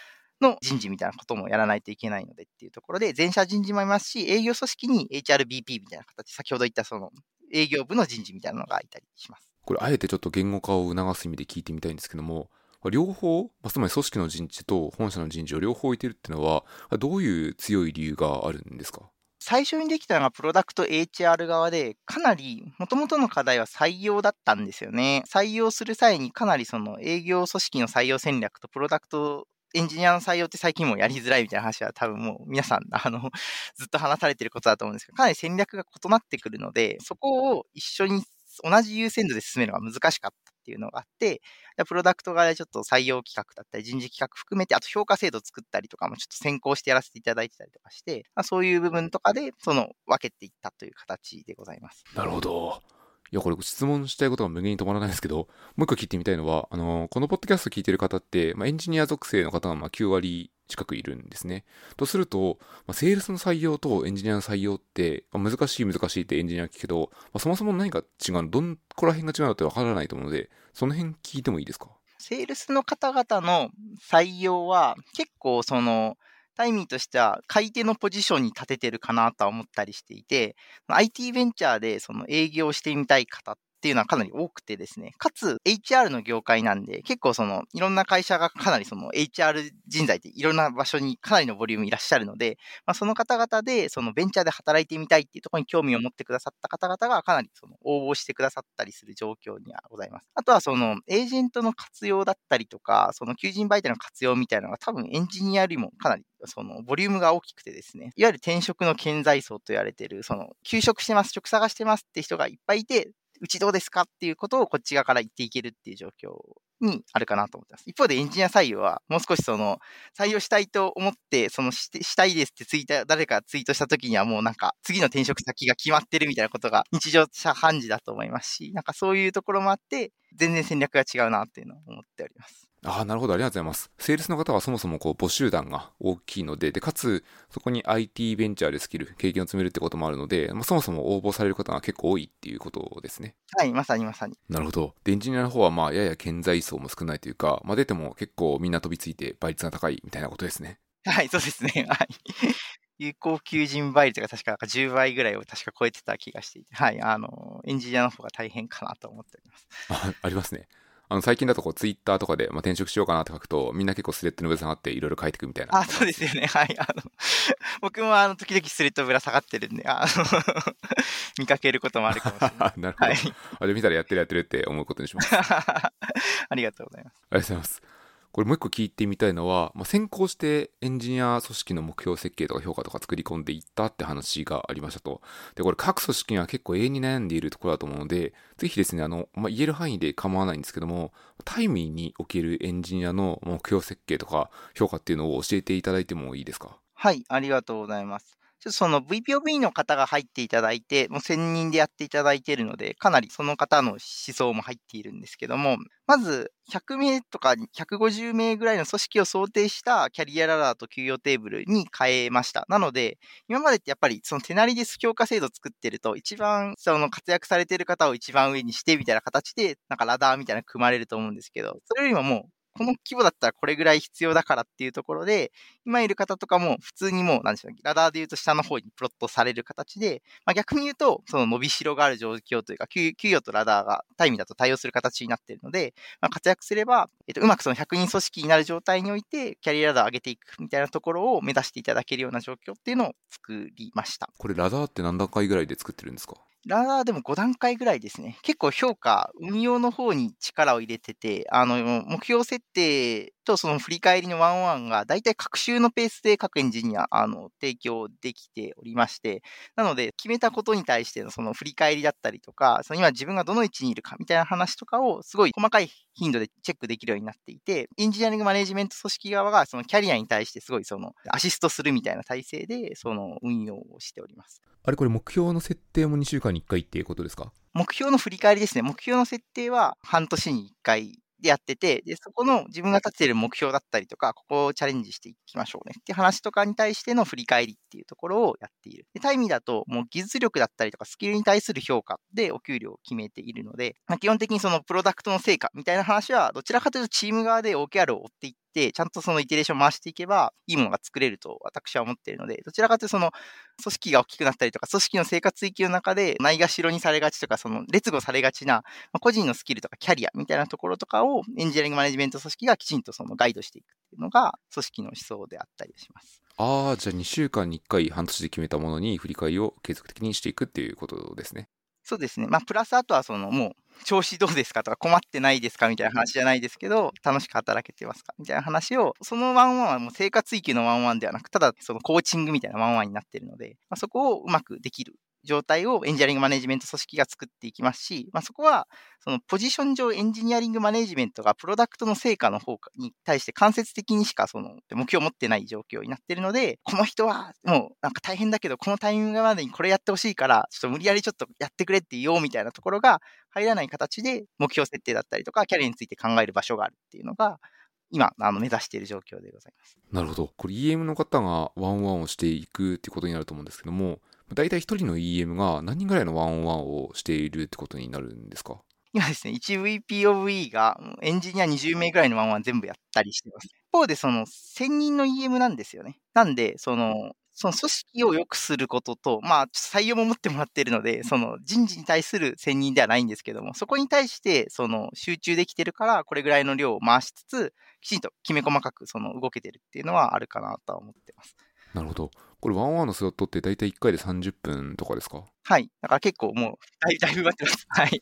の人事みたいなこともやらないといけないのでっていうところで、全社人事もいますし、営業組織に HRBP みたいな形、先ほど言ったその営業部の人事みたいなのがいたりします。これ、あえてちょっと言語化を促す意味で聞いてみたいんですけども、両方、まあ、つまり組織の人事と本社の人事を両方置いてるっていうのは、どういう強い理由があるんですか？最初にできたのがプロダクト HR 側で、かなり元々の課題は採用だったんですよね。採用する際にかなりその営業組織の採用戦略とプロダクトエンジニアの採用って最近もやりづらいみたいな話は多分もう皆さん、*laughs* あの、ずっと話されてることだと思うんですけど、かなり戦略が異なってくるので、そこを一緒に同じ優先度で進めるのが難しかったっていうのがあって、プロダクト側でちょっと採用企画だったり、人事企画含めて、あと評価制度作ったりとかもちょっと先行してやらせていただいてたりとかして、そういう部分とかで、その分けていったという形でございます。なるほど。いや、これ質問したいことが無限に止まらないですけど、もう一個聞いてみたいのは、あの、このポッドキャスト聞いてる方って、まあ、エンジニア属性の方がま9割近くいるんですね。とすると、まあ、セールスの採用とエンジニアの採用って、まあ、難しい難しいってエンジニア聞くけど、まあ、そもそも何か違う、どんこら辺が違うのってわからないと思うので、その辺聞いてもいいですか？セールスの方々の採用は結構その、タイミーとしては買い手のポジションに立ててるかなとは思ったりしていて、IT ベンチャーでその営業してみたい方っっていうのはかなり多くてですね、かつ HR の業界なんで、結構そのいろんな会社がかなりその HR 人材っていろんな場所にかなりのボリュームいらっしゃるので、まあ、その方々でそのベンチャーで働いてみたいっていうところに興味を持ってくださった方々がかなりその応募してくださったりする状況にはございます。あとはそのエージェントの活用だったりとか、その求人媒体の活用みたいなのが多分エンジニアよりもかなりそのボリュームが大きくてですね、いわゆる転職の顕在層と言われている、その休職してます、職探してますって人がいっぱいいて、うちどうですか？っていうことをこっち側から言っていけるっていう状況にあるかなと思ってます。一方でエンジニア採用はもう少しその採用したいと思ってそのししたいですってツイート誰かツイートした時にはもうなんか次の転職先が決まってるみたいなことが日常茶飯事だと思いますしなんかそういうところもあって全然戦略が違うなっていうのを思っております。ああ、なるほど。ありがとうございます。セールスの方はそもそもこう募集団が大きいので、で、かつ、そこに IT ベンチャーでスキル、経験を積めるってこともあるので、まあ、そもそも応募される方が結構多いっていうことですね。はい、まさにまさに。なるほど。で、エンジニアの方は、まあ、やや顕在層も少ないというか、まあ、出ても結構みんな飛びついて倍率が高いみたいなことですね。はい、そうですね。*laughs* はい。有効求人倍率が確かなんか10倍ぐらいを確か超えてた気がしていて、はい、あの、エンジニアの方が大変かなと思っております。あありますね。あの、最近だとこう、ツイッターとかで、まあ、転職しようかなって書くと、みんな結構スレッドのぶら下がっていろいろ書いていくみたいな。あ、そうですよね。はい。あの、僕もあの、時々スレッドぶら下がってるんで、あの *laughs* 見かけることもあるかもしれない。*laughs* なるほど。はい、あ、で、見たらやってるやってるって思うことにします。*laughs* ありがとうございます。ありがとうございます。これもう一個聞いてみたいのは、まあ、先行してエンジニア組織の目標設計とか評価とか作り込んでいったって話がありましたと。で、これ各組織には結構永遠に悩んでいるところだと思うので、ぜひですね、あの、まあ、言える範囲で構わないんですけども、タイミーにおけるエンジニアの目標設計とか評価っていうのを教えていただいてもいいですか？はい、ありがとうございます。ちょっとその VPOB の方が入っていただいて、もう1000人でやっていただいているので、かなりその方の思想も入っているんですけども、まず100名とか150名ぐらいの組織を想定したキャリアラダーと給与テーブルに変えました。なので、今までってやっぱりその手なりです強化制度を作ってると、一番その活躍されている方を一番上にしてみたいな形で、なんかラダーみたいな組まれると思うんですけど、それよりももうこの規模だったらこれぐらい必要だからっていうところで、今いる方とかも普通にもう、なんでしょう、ラダーで言うと下の方にプロットされる形で、まあ、逆に言うと、その伸びしろがある状況というか、給与とラダーがタイムだと対応する形になっているので、まあ、活躍すれば、えっと、うまくその100人組織になる状態において、キャリアラダーを上げていくみたいなところを目指していただけるような状況っていうのを作りました。これラダーって何段階ぐらいで作ってるんですか？ラダーでも5段階ぐらいですね。結構評価、運用の方に力を入れてて、あの、目標設定とその振り返りのワンワンが、だいたい各週のペースで各エンジニア、あの、提供できておりまして、なので、決めたことに対してのその振り返りだったりとか、その今自分がどの位置にいるかみたいな話とかを、すごい細かい頻度でチェックできるようになっていて、エンジニアリングマネジメント組織側が、そのキャリアに対してすごいその、アシストするみたいな体制で、その運用をしております。あれこれ目標の設定も2週間に1回っていうことですか？目標の振り返りですね。目標の設定は半年に1回でやってて、で、そこの自分が立てている目標だったりとか、ここをチャレンジしていきましょうねって話とかに対しての振り返りっていうところをやっている。で、タイミーだと、もう技術力だったりとかスキルに対する評価でお給料を決めているので、まあ、基本的にそのプロダクトの成果みたいな話は、どちらかというとチーム側で OKR を追っていっ、て、ちゃんとそのイテレーション回していけば、いいものが作れると私は思っているので、どちらかというとその、組織が大きくなったりとか、組織の生活域の中で、ないがしろにされがちとか、その、劣後されがちな、まあ、個人のスキルとかキャリアみたいなところとかを、エンジニアリングマネジメント組織がきちんとそのガイドしていくっていうのが、組織の思想であったりします。ああ、じゃあ2週間に1回半年で決めたものに振り返りを継続的にしていくっていうことですね。そうですね。まあ、プラスあとはその、もう、調子どうですか？とか、困ってないですか？みたいな話じゃないですけど、楽しく働けてますか？みたいな話を、そのワンワンはもう生活域のワンワンではなく、ただそのコーチングみたいなワンワンになってるので、まあ、そこをうまくできる状態をエンジニアリングマネジメント組織が作っていきますし、まあ、そこは、そのポジション上エンジニアリングマネジメントがプロダクトの成果の方に対して間接的にしかその目標を持ってない状況になっているので、この人はもうなんか大変だけど、このタイミングまでにこれやってほしいから、ちょっと無理やりちょっとやってくれって言おうみたいなところが入らない形で目標設定だったりとか、キャリアについて考える場所があるっていうのが、今、あの目指している状況でございます。なるほど。これ EM の方がワンワンをしていくっていうことになると思うんですけども、大体1人の EM が何人ぐらいのワンオンワンをしているってことになるんですか？今ですね、1VP of E がエンジニア20名ぐらいのワンワン全部やったりしてます。一方で、その1000人の EM なんですよね。なんで、その、その組織を良くすることと、まあ、採用も持ってもらっているので、その人事に対する専任ではないんですけども、そこに対して、その集中できてるから、これぐらいの量を回しつつ、きちんときめ細かくその動けてるっていうのはあるかなとは思ってます。なるほど。これワンワンのスロットって大体1回で30分とかですか？はい。だから結構もう、だいだいぶ待ってます。*laughs* はい。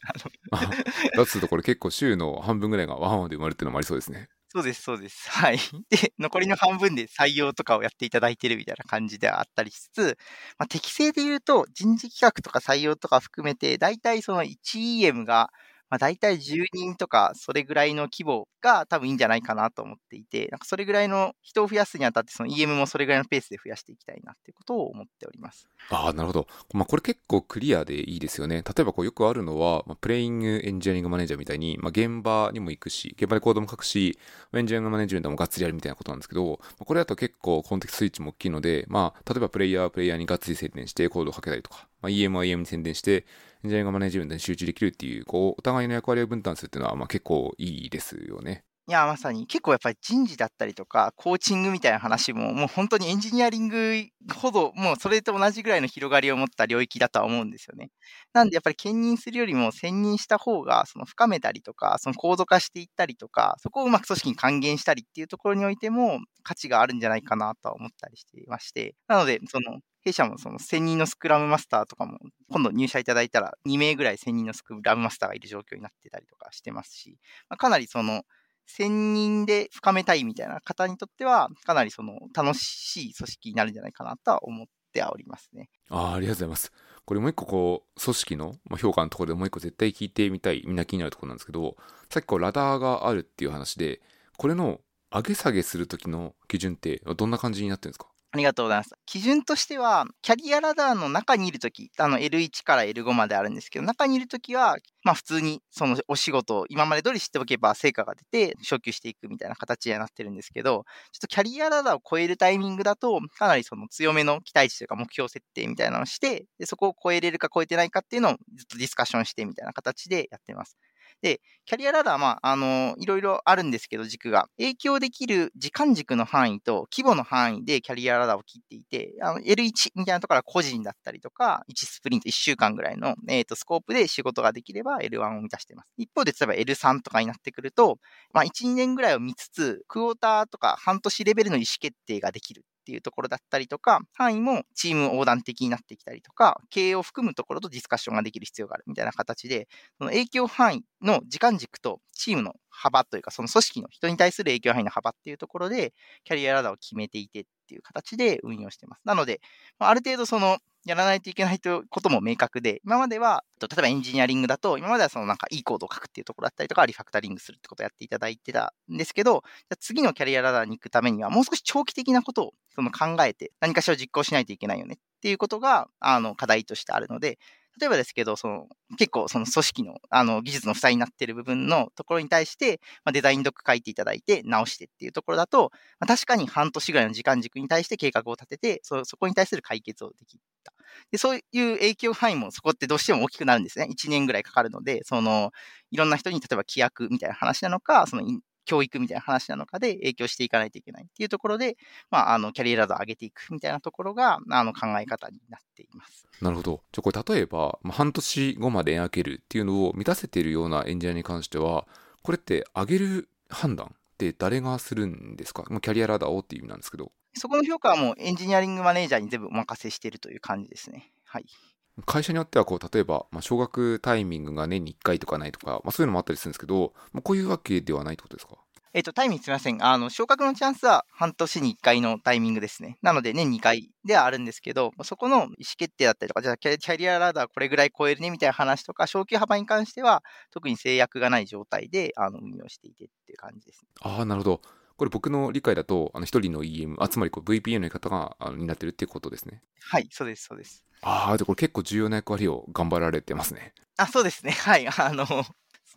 あのだとするとこれ結構週の半分ぐらいがワンワンで生まれてるのもありそうですね。そうです、そうです。はい。*laughs* で、残りの半分で採用とかをやっていただいてるみたいな感じではあったりしつつ、まあ、適正で言うと、人事企画とか採用とか含めて、大体その 1EM がまあ、大体10人とか、それぐらいの規模が多分いいんじゃないかなと思っていて、なんかそれぐらいの人を増やすにあたって、その EM もそれぐらいのペースで増やしていきたいなっていうことを思っております。ああ、なるほど。まあ、これ結構クリアでいいですよね。例えばこうよくあるのは、まあ、プレイングエンジニアリングマネージャーみたいに、まあ、現場にも行くし、現場でコードも書くし、エンジニアリングマネージメントもがっつりやるみたいなことなんですけど、これだと結構コンテクストスイッチも大きいので、まあ、例えばプレイヤープレイヤーにがっつり宣伝してコードをかけたりとか、まあ、EM は EM に宣伝して、エンジニアリングマネジメントに集中できるっていう、こう、お互いの役割を分担するっていうのは、まあ結構いいですよね。いや、まさに結構やっぱり人事だったりとか、コーチングみたいな話も、もう本当にエンジニアリングほど、もうそれと同じぐらいの広がりを持った領域だとは思うんですよね。なんでやっぱり兼任するよりも専任した方が、その深めたりとか、その高度化していったりとか、そこをうまく組織に還元したりっていうところにおいても価値があるんじゃないかなとは思ったりしていまして、なので、その弊社もその1000人のスクラムマスターとかも、今度入社いただいたら2名ぐらい1000人のスクラムマスターがいる状況になってたりとかしてますし、まあ、かなりその、専任で深めたいみたいな方にとっては、かなりその楽しい組織になるんじゃないかなとは思っておりますね。ああ、ありがとうございます。これもう一個こう、組織の評価のところでもう一個絶対聞いてみたい、みんな気になるところなんですけど、さっきこうラダーがあるっていう話で、これの上げ下げするときの基準ってどんな感じになってるんですか？ありがとうございます。基準としては、キャリアラダーの中にいるとき、あの L1 から L5 まであるんですけど、中にいるときは、まあ普通にそのお仕事を今まで通り知っておけば成果が出て昇給していくみたいな形になってるんですけど、ちょっとキャリアラダーを超えるタイミングだと、かなりその強めの期待値というか目標設定みたいなのをして、でそこを超えれるか超えてないかっていうのをずっとディスカッションしてみたいな形でやってます。で、キャリアラダー、まあ、あの、いろいろあるんですけど、軸が。影響できる時間軸の範囲と規模の範囲でキャリアラダーを切っていて、あの L1 みたいなところは個人だったりとか、1スプリント1週間ぐらいの、えーと、スコープで仕事ができれば L1 を満たしています。一方で、例えば L3 とかになってくると、まあ、1、2年ぐらいを見つつ、クォーターとか半年レベルの意思決定ができるっていうところだったりとか、範囲もチーム横断的になってきたりとか、経営を含むところとディスカッションができる必要があるみたいな形で、その影響範囲の時間軸とチームの幅というか、その組織の人に対する影響範囲の幅っていうところで、キャリアラダーを決めていてっっていう形で運用してます。なので、ある程度そのやらないといけないということも明確で、今までは、例えばエンジニアリングだと、今まではそのなんかいいコードを書くっていうところだったりとか、リファクタリングするってことをやっていただいてたんですけど、じゃ次のキャリアラダーに行くためには、もう少し長期的なことをその考えて、何かしら実行しないといけないよねっていうことが、あの、課題としてあるので、例えばですけど、その、結構その組織の、あの、技術の負債になっている部分のところに対して、まあ、デザインドック書いていただいて、直してっていうところだと、まあ、確かに半年ぐらいの時間軸に対して計画を立てて、そ、そこに対する解決をできた。で、そういう影響範囲もそこってどうしても大きくなるんですね。1年ぐらいかかるので、その、いろんな人に例えば規約みたいな話なのか、その教育みたいな話なのかで影響していかないといけないっていうところで、まあ、あの、キャリアラダー上げていくみたいなところが、あの、考え方になっています。なるほど。じゃあこれ例えば、まあ、半年後まで描けるっていうのを満たせているようなエンジニアに関しては、これって上げる判断って誰がするんですか？もうキャリアラダーをっていう意味なんですけど。そこの評価はもうエンジニアリングマネージャーに全部お任せしているという感じですね。はい。会社によってはこう例えば、まあ、奨学タイミングが年に1回とかないとか、まあ、そういうのもあったりするんですけど、まあ、こういうわけではないってことですか？えっ、と、タイミングすみません。あの、昇格のチャンスは半年に1回のタイミングですね。なので、年2回ではあるんですけど、そこの意思決定だったりとか、じゃあキャリアラダーこれぐらい超えるねみたいな話とか、昇級幅に関しては、特に制約がない状態で、あの、運用していてっていう感じです、ね。ああ、なるほど。これ僕の理解だと、あの一人の EM、あつまりこう VPN の方があの担ってるっていうことですね。はい、そうです、そうです。ああ、で、これ結構重要な役割を頑張られてますね。あ、そうですね。はい。あの、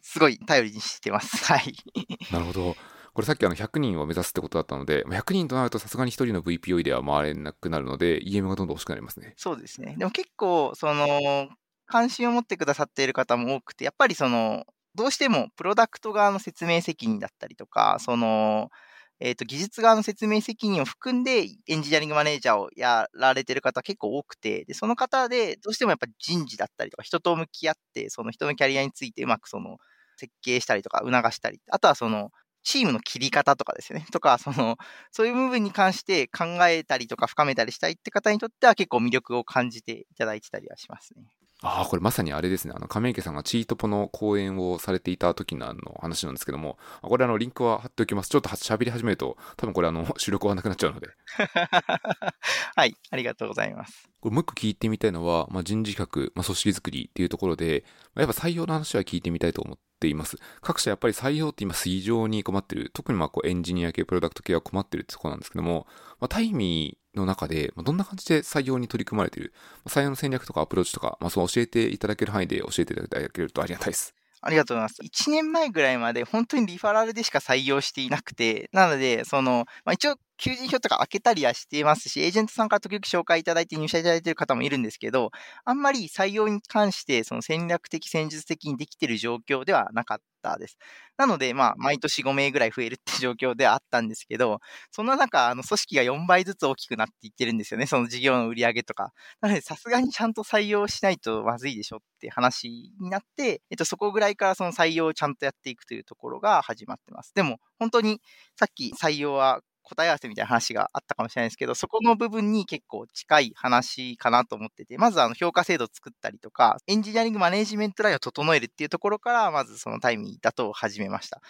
すごい頼りにしてます。はい。*laughs* なるほど。これさっきあの100人を目指すってことだったので、100人となるとさすがに1人の VPO では回れなくなるので、EM がどんどん欲しくなりますね。そうですね。でも結構、その、関心を持ってくださっている方も多くて、やっぱりその、どうしてもプロダクト側の説明責任だったりとか、その、えっ、ー、と、技術側の説明責任を含んで、エンジニアリングマネージャーをやられてる方結構多くて、で、その方で、どうしてもやっぱ人事だったりとか、人と向き合って、その人のキャリアについてうまくその、設計したりとか促したり、あとはその、チームの切り方とかですよね。*laughs* とか、その、そういう部分に関して考えたりとか深めたりしたいって方にとっては結構魅力を感じていただいてたりはしますね。ああ、これまさにあれですね。あの、亀池さんがチートポの講演をされていた時のあの話なんですけども、これあの、リンクは貼っておきます。ちょっと喋り始めると、多分これあの、*laughs* 収録はなくなっちゃうので。*laughs* はい、ありがとうございます。これもう一個聞いてみたいのは、まあ、人事企画、まあ、組織づくりっていうところで、まあ、やっぱ採用の話は聞いてみたいと思っています。各社やっぱり採用って今非常に困ってる。特にまあこうエンジニア系、プロダクト系は困ってるってところなんですけども、まあ、タイミーの中で、どんな感じで採用に取り組まれている、採用の戦略とかアプローチとか、まあ、そう教えていただける範囲で教えていただけるとありがたいです。ありがとうございます。1年前ぐらいまで本当にリファラルでしか採用していなくて、なので、その、まあ、一応求人票とか開けたりはしていますし、エージェントさんから時々紹介いただいて入社いただいている方もいるんですけど、あんまり採用に関してその戦略的、戦術的にできている状況ではなかったです。なので、まあ、毎年5名ぐらい増えるって状況ではあったんですけど、そんな中、あの、組織が4倍ずつ大きくなっていってるんですよね、その事業の売り上げとか。なので、さすがにちゃんと採用しないとまずいでしょって話になって、えっと、そこぐらいからその採用をちゃんとやっていくというところが始まってます。でも、本当に、さっき採用は答え合わせみたいな話があったかもしれないですけど、そこの部分に結構近い話かなと思ってて、まずあの評価制度を作ったりとか、エンジニアリングマネジメントラインを整えるっていうところから、まずそのタイミングだと始めました。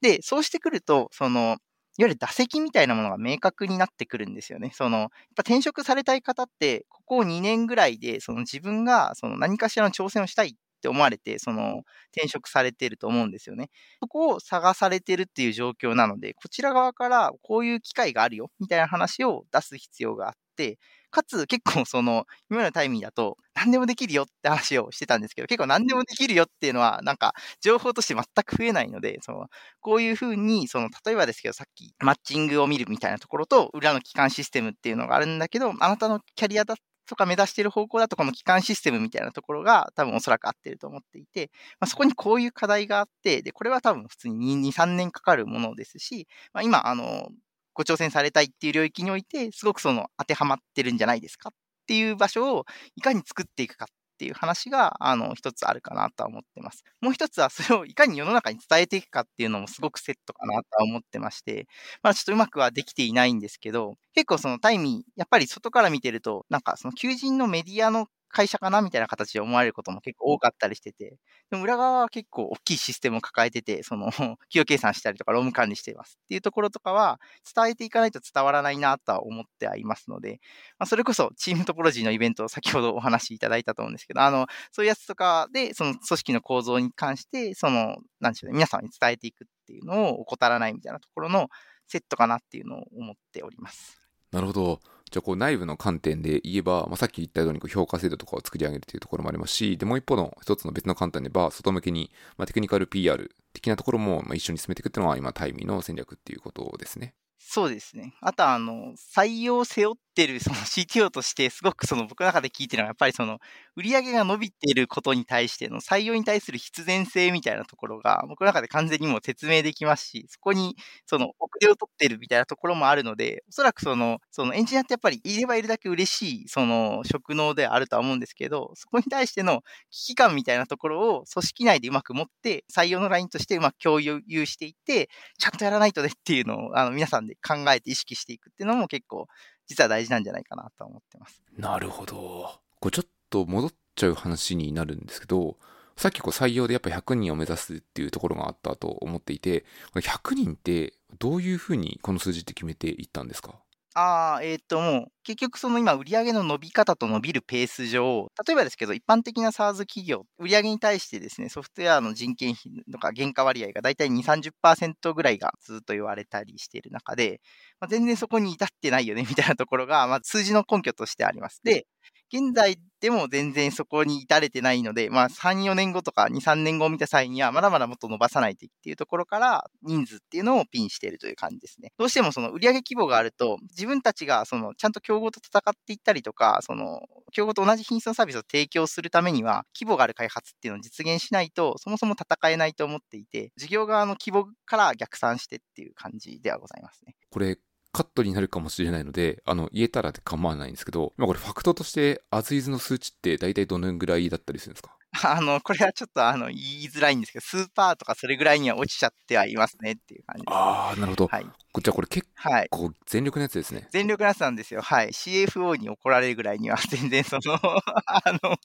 で、そうしてくると、その、いわゆる打席みたいなものが明確になってくるんですよね。その、やっぱ転職されたい方って、ここ2年ぐらいで、その自分がその何かしらの挑戦をしたいっって思われて、その転職されてると思うんですよね。そこを探されてるっていう状況なので、こちら側からこういう機会があるよ、みたいな話を出す必要があって、かつ結構その、今のタイミングだと、何でもできるよって話をしてたんですけど、結構何でもできるよっていうのは、なんか、情報として全く増えないので、その、こういうふうに、その、例えばですけど、さっき、マッチングを見るみたいなところと、裏の機関システムっていうのがあるんだけど、あなたのキャリアだっとか目指している方向だと、この機関システムみたいなところが多分おそらく合ってると思っていて、まあ、そこにこういう課題があって、で、これは多分普通に2、3年かかるものですし、まあ、今、あの、ご挑戦されたいっていう領域において、すごくその当てはまってるんじゃないですかっていう場所をいかに作っていくかていう話が、あの、一つあるかなとは思ってます。もう一つは、それをいかに世の中に伝えていくかっていうのもすごくセットかなとは思ってまして、まあちょっとうまくはできていないんですけど、結構そのタイミー、やっぱり外から見てると、なんかその求人のメディアの会社かなみたいな形で思われることも結構多かったりしてて、でも裏側は結構大きいシステムを抱えてて、その、*laughs* 企業計算したりとか、労務管理していますっていうところとかは、伝えていかないと伝わらないなとは思ってはいますので、まあ、それこそチームトポロジーのイベントを先ほどお話しいただいたと思うんですけど、あの、そういうやつとかで、その組織の構造に関して、その、なんでしょうね、皆さんに伝えていくっていうのを怠らないみたいなところのセットかなっていうのを思っております。なるほど。じゃあこう内部の観点で言えば、まあ、さっき言ったようにこう評価制度とかを作り上げるというところもありますし、で、もう一方の一つの別の観点で言えば、外向けに、まあ、テクニカル PR 的なところもまあ一緒に進めていくっていうのは今、タイミーの戦略っていうことですね。そうですね。あとは、あの、採用を背負っってるその *laughs* CTO としてすごくその僕の中で聞いてるのはやっぱりその売り上げが伸びていることに対しての採用に対する必然性みたいなところが僕の中で完全にもう説明できますし、そこにその遅れを取ってるみたいなところもあるので、おそらくその、そのエンジニアってやっぱりいればいるだけ嬉しいその職能であるとは思うんですけど、そこに対しての危機感みたいなところを組織内でうまく持って採用のラインとしてうまく共有していって、ちゃんとやらないとねっていうのをあの皆さんで考えて意識していくっていうのも結構実は大事なんじゃないかなと思ってます。なるほど。これちょっと戻っちゃう話になるんですけど、さっきこう採用でやっぱ100人を目指すっていうところがあったと思っていて、100人ってどういうふうにこの数字って決めていったんですか？ああ、えっと、もう、結局その今、売上の伸び方と伸びるペース上、例えばですけど、一般的な SARS 企業、売上に対してですね、ソフトウェアの人件費とか原価割合が大体2、30%ぐらいがずっと言われたりしている中で、まあ、全然そこに至ってないよね、みたいなところが、まあ、数字の根拠としてあります。で、現在でも全然そこに至れてないので、まあ3、4年後とか2、3年後を見た際には、まだまだもっと伸ばさないとっていうところから、人数っていうのをピンしているという感じですね。どうしてもその売上規模があると、自分たちがそのちゃんと競合と戦っていったりとか、その競合と同じ品質のサービスを提供するためには、規模がある開発っていうのを実現しないと、そもそも戦えないと思っていて、事業側の規模から逆算してっていう感じではございますね。これカットになるかもしれないので、あの、言えたら構わないんですけど、今これファクトとして、アズイズの数値って大体どのぐらいだったりするんですか？あの、これはちょっとあの言いづらいんですけど、スーパーとかそれぐらいには落ちちゃってはいますねっていう感じです、ね。ああ、なるほど。はい。じゃあこれ結構全力のやつですね。全力のやつなんですよ。はい。CFO に怒られるぐらいには *laughs* 全然その *laughs* あの、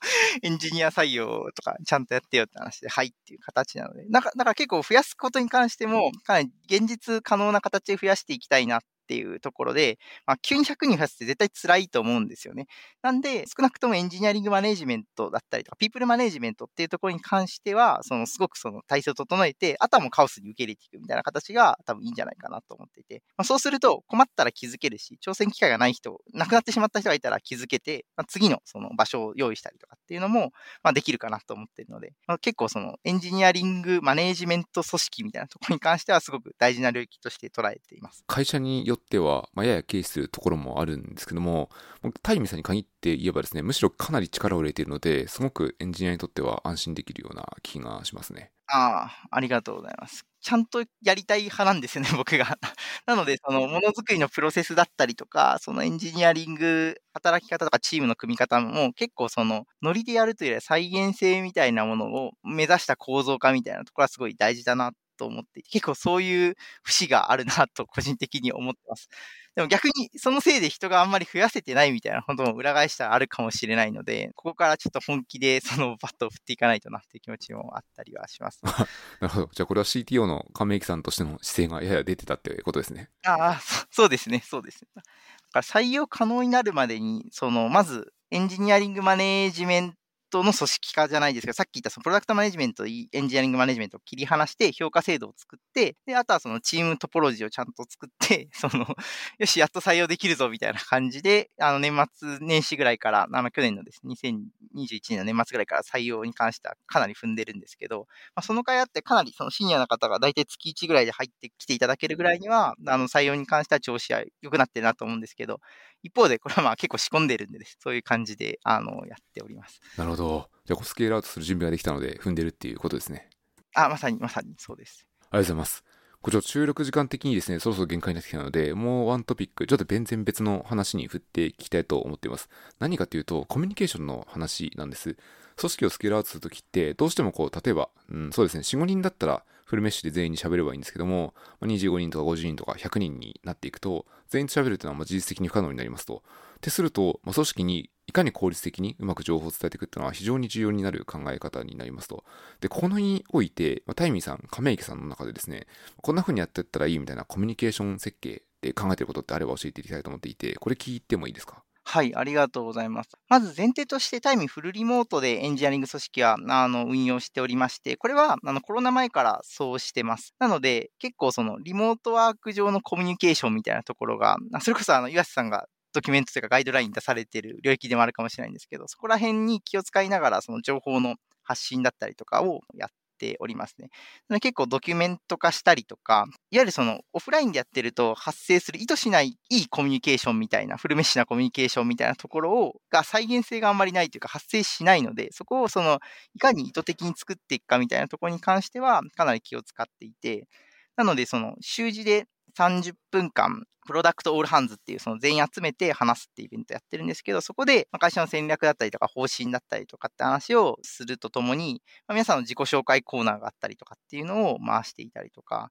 エンジニア採用とかちゃんとやってよって話で、はいっていう形なので、なんか、だから結構増やすことに関しても、かなり現実可能な形で増やしていきたいなっっていうところで、まあ、急に100人増やすって絶対辛いと思うんですよね。なんで、少なくともエンジニアリングマネジメントだったりとか、ピープルマネジメントっていうところに関しては、そのすごくその体制を整えて、あとはもうカオスに受け入れていくみたいな形が多分いいんじゃないかなと思っていて、まあ、そうすると困ったら気づけるし、挑戦機会がない人、亡くなってしまった人がいたら気づけて、まあ、次のその場所を用意したりとかっていうのも、まあ、できるかなと思っているので、まあ、結構そのエンジニアリングマネジメント組織みたいなところに関してはすごく大事な領域として捉えています。会社によっては、まあ、やや軽視するところもあるんですけども、タイミさんに限って言えばですね、むしろかなり力を入れているので、すごくエンジニアにとっては安心できるような気がしますね。ああ、ありがとうございます。ちゃんとやりたい派なんですよね、*laughs* 僕が。*laughs* なので、そのものづくりのプロセスだったりとか、そのエンジニアリング、働き方とかチームの組み方も結構そのノリでやるというよりは再現性みたいなものを目指した構造化みたいなところはすごい大事だなと思っていて、結構そういう節があるなと個人的に思ってます。でも逆にそのせいで人があんまり増やせてないみたいなことも裏返したらあるかもしれないので、ここからちょっと本気でそのバットを振っていかないとなっていう気持ちもあったりはします。*laughs* なるほど。じゃあこれは CTO の亀木さんとしての姿勢がやや出てたってことですね。ああ、そうですね、そうですね。だから採用可能になるまでに、その、まず、エンジニアリングマネージメントの組織化じゃないですけど、さっき言ったそのプロダクトマネジメント、エンジニアリングマネジメントを切り離して評価制度を作って、で、あとはそのチームトポロジーをちゃんと作って、*laughs* その、よし、やっと採用できるぞみたいな感じで、あの、年末年始ぐらいから、あの、去年のですね、2021年の年末ぐらいから採用に関してはかなり踏んでるんですけど、まあ、その会あってかなりそのシニアな方が大体月1ぐらいで入ってきていただけるぐらいには、あの、採用に関しては調子は良くなってるなと思うんですけど、一方でこれはまあ結構仕込んでるんで、ね、そういう感じで、あの、やっております。なるほど。じゃあ、スケールアウトする準備ができたので、踏んでるっていうことですね。あ、まさに、まさにそうです。ありがとうございます。こちら収録時間的にですね、そろそろ限界になってきたので、もうワントピック、ちょっと全然別の話に振っていきたいと思っています。何かというと、コミュニケーションの話なんです。組織をスケールアウトするときって、どうしてもこう、例えば、うん、そうですね、4、5人だったら、フルメッシュで全員に喋ればいいんですけども、ま25人とか50人とか100人になっていくと、全員と喋るというのはま事実的に不可能になりますと。ってすると、まあ、組織にいかに効率的にうまく情報を伝えていくっていうのは非常に重要になる考え方になりますと。で、このにおいて、まあ、タイミーさん、亀池さんの中でですね、こんな風にやっていったらいいみたいなコミュニケーション設計で考えていることってあれば教えていきたいと思っていて、これ聞いてもいいですか？はい、ありがとうございます。まず前提としてタイミフルリモートでエンジニアリング組織はあの運用しておりまして、これはあのコロナ前からそうしてます。なので、結構そのリモートワーク上のコミュニケーションみたいなところが、それこそあの岩瀬さんがドキュメントというかガイドライン出されてる領域でもあるかもしれないんですけど、そこら辺に気を使いながらその情報の発信だったりとかをやっておりますね。結構ドキュメント化したりとか、いわゆるそのオフラインでやってると発生する意図しないいいコミュニケーションみたいな、フルメッシュなコミュニケーションみたいなところを、が再現性があんまりないというか発生しないので、そこをその、いかに意図的に作っていくかみたいなところに関しては、かなり気を使っていて、なのでその習字で30分間、プロダクトオールハンズっていうその全員集めて話すっていうイベントやってるんですけど、そこで会社の戦略だったりとか方針だったりとかって話をするとともに、まあ、皆さんの自己紹介コーナーがあったりとかっていうのを回していたりとか、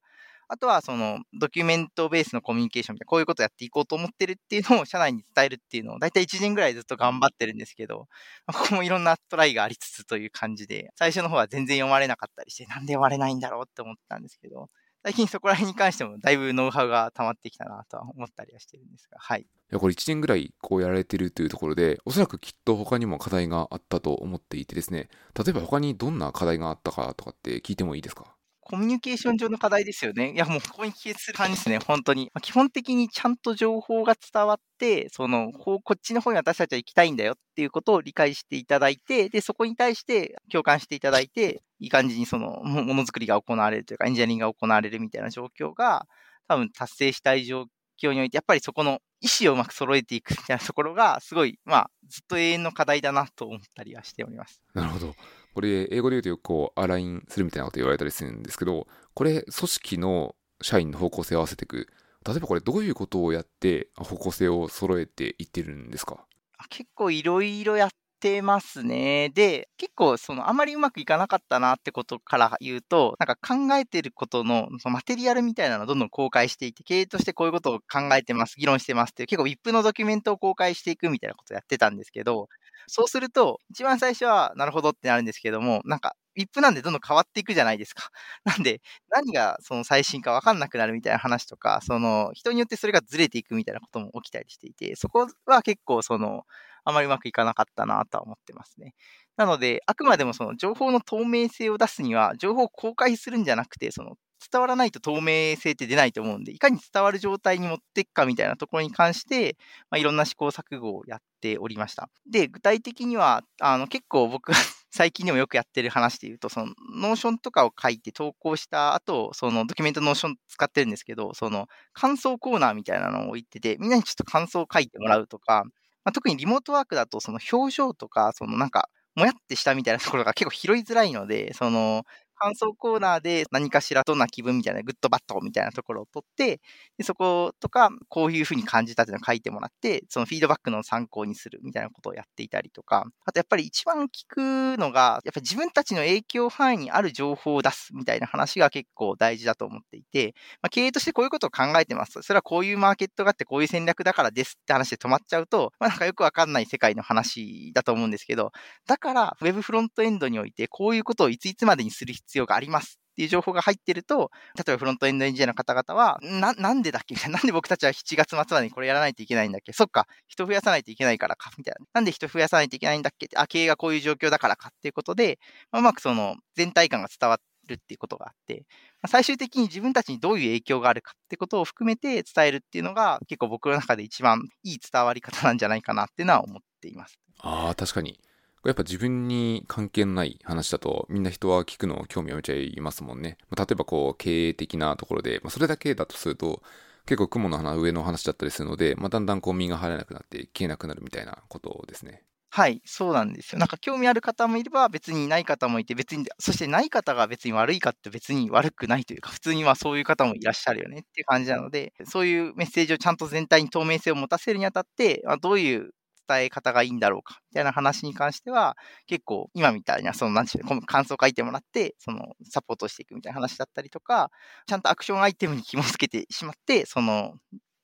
あとはそのドキュメントベースのコミュニケーションみたいな、こういうことやっていこうと思ってるっていうのを社内に伝えるっていうのを、だいたい1年ぐらいずっと頑張ってるんですけど、ここもいろんなトライがありつつという感じで、最初の方は全然読まれなかったりして、なんで読まれないんだろうって思ったんですけど、最近そこら辺に関してもだいぶノウハウが溜まってきたなとは思ったりはしてるんですが、はい。いや、これ1年ぐらいこうやられてるというところで、おそらくきっと他にも課題があったと思っていてですね、例えば他にどんな課題があったかとかって聞いてもいいですか？コミュニケーション上の課題ですよね。いや、もうここに帰結する感じですね、本当に。まあ、基本的にちゃんと情報が伝わって、その、ここっちの方に私たちは行きたいんだよっていうことを理解していただいて、で、そこに対して共感していただいて、いい感じにその、ものづくりが行われるというか、エンジニアリングが行われるみたいな状況が、多分達成したい状況において、やっぱりそこの意思をうまく揃えていくみたいなところが、すごい、まあ、ずっと永遠の課題だなと思ったりはしております。なるほど。これ、英語で言うとよくこう、アラインするみたいなこと言われたりするんですけど、これ、組織の社員の方向性を合わせていく。例えばこれ、どういうことをやって方向性を揃えていってるんですか？結構いろいろやってますね。で、結構そのあまりうまくいかなかったなってことから言うと、なんか考えてることのそのマテリアルみたいなのをどんどん公開していて、経営としてこういうことを考えてます、議論してますっていう結構 VIP のドキュメントを公開していくみたいなことをやってたんですけど、そうすると、一番最初はなるほどってなるんですけども、なんか VIP なんでどんどん変わっていくじゃないですか。*laughs* なんで、何がその最新か分かんなくなるみたいな話とか、その人によってそれがずれていくみたいなことも起きたりしていて、そこは結構その、あまりうまくいかなかったなとは思ってますね。なので、あくまでもその情報の透明性を出すには、情報を公開するんじゃなくて、その伝わらないと透明性って出ないと思うんで、いかに伝わる状態に持っていくかみたいなところに関して、まあ、いろんな試行錯誤をやっておりました。で、具体的には、あの結構僕 *laughs* 最近でもよくやってる話で言うと、その、 Notion とかを書いて投稿した後、そのドキュメント Notion 使ってるんですけど、その、感想コーナーみたいなのを置いてて、みんなにちょっと感想を書いてもらうとか、まあ、特にリモートワークだと、その表情とか、そのなんか、もやってしたみたいなところが結構拾いづらいので、その、感想コーナーで何かしらどんな気分みたいな、グッドバッドみたいなところを取って、でそことか、こういうふうに感じたっていうのを書いてもらって、そのフィードバックの参考にするみたいなことをやっていたりとか、あとやっぱり一番聞くのが、やっぱり自分たちの影響範囲にある情報を出すみたいな話が結構大事だと思っていて、まあ、経営としてこういうことを考えてます。それはこういうマーケットがあってこういう戦略だからですって話で止まっちゃうと、まあ、なんかよくわかんない世界の話だと思うんですけど、だから Web フロントエンドにおいてこういうことをいついつまでにする必要要がありますっていう情報が入ってると、例えばフロントエンドエンジニアの方々は、な、なんでだっけ？*laughs* なんで僕たちは7月末までにこれやらないといけないんだっけ？そっか、人増やさないといけないからか、みたいな。なんで人増やさないといけないんだっけ？あ、経営がこういう状況だからかっていうことで、まあ、うまくその全体感が伝わるっていうことがあって、まあ、最終的に自分たちにどういう影響があるかってことを含めて伝えるっていうのが結構僕の中で一番いい伝わり方なんじゃないかなっていうのは思っています。ああ、確かに。やっぱ自分に関係のない話だと、みんな人は聞くのを興味を持ちゃいますもんね。例えばこう、経営的なところで、まあ、それだけだとすると、結構雲の花上の話だったりするので、まあ、だんだんこう身が入らなくなって消えなくなるみたいなことですね。はい、そうなんですよ。なんか興味ある方もいれば、別にない方もいて、別に、そしてない方が別に悪いかって別に悪くないというか、普通にまあそういう方もいらっしゃるよねっていう感じなので、そういうメッセージをちゃんと全体に透明性を持たせるにあたって、まあ、どういう伝え方がいいんだろうか、みたいな話に関しては、結構今みたいな、その、なんていうの、感想書いてもらって、その、サポートしていくみたいな話だったりとか、ちゃんとアクションアイテムに紐付けてしまって、その、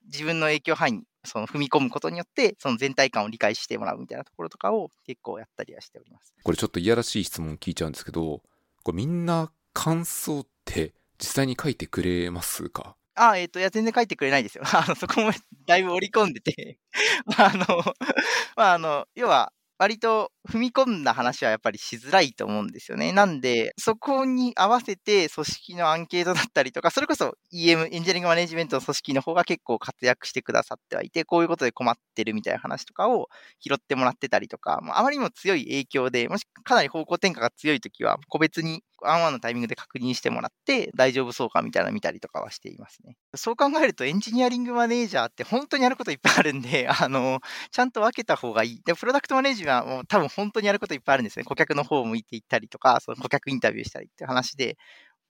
自分の影響範囲にその踏み込むことによって、その全体感を理解してもらうみたいなところとかを結構やったりはしております。これちょっといやらしい質問聞いちゃうんですけど、これみんな感想って実際に書いてくれますか？あ、えっ、ー、と、いや、全然書いてくれないですよ。*laughs* あの、そこもだいぶ織り込んでて *laughs* あの、*laughs* まあ、あの、要は、割と踏み込んだ話はやっぱりしづらいと思うんですよね。なんで、そこに合わせて組織のアンケートだったりとか、それこそ EM、エンジニアリングマネジメントの組織の方が結構活躍してくださってはいて、こういうことで困ってるみたいな話とかを拾ってもらってたりとか、あ、まりにも強い影響で、もしかなり方向転換が強いときは、個別にワンワンのタイミングで確認してもらって、大丈夫そうかみたいなの見たりとかはしていますね。そう考えると、エンジニアリングマネージャーって本当にやることいっぱいあるんで、あの、ちゃんと分けた方がいい。で、プロダクトマネージはもう多分本当にやることいっぱいあるんですね。顧客の方を向いていったりとか、その顧客インタビューしたりっていう話で、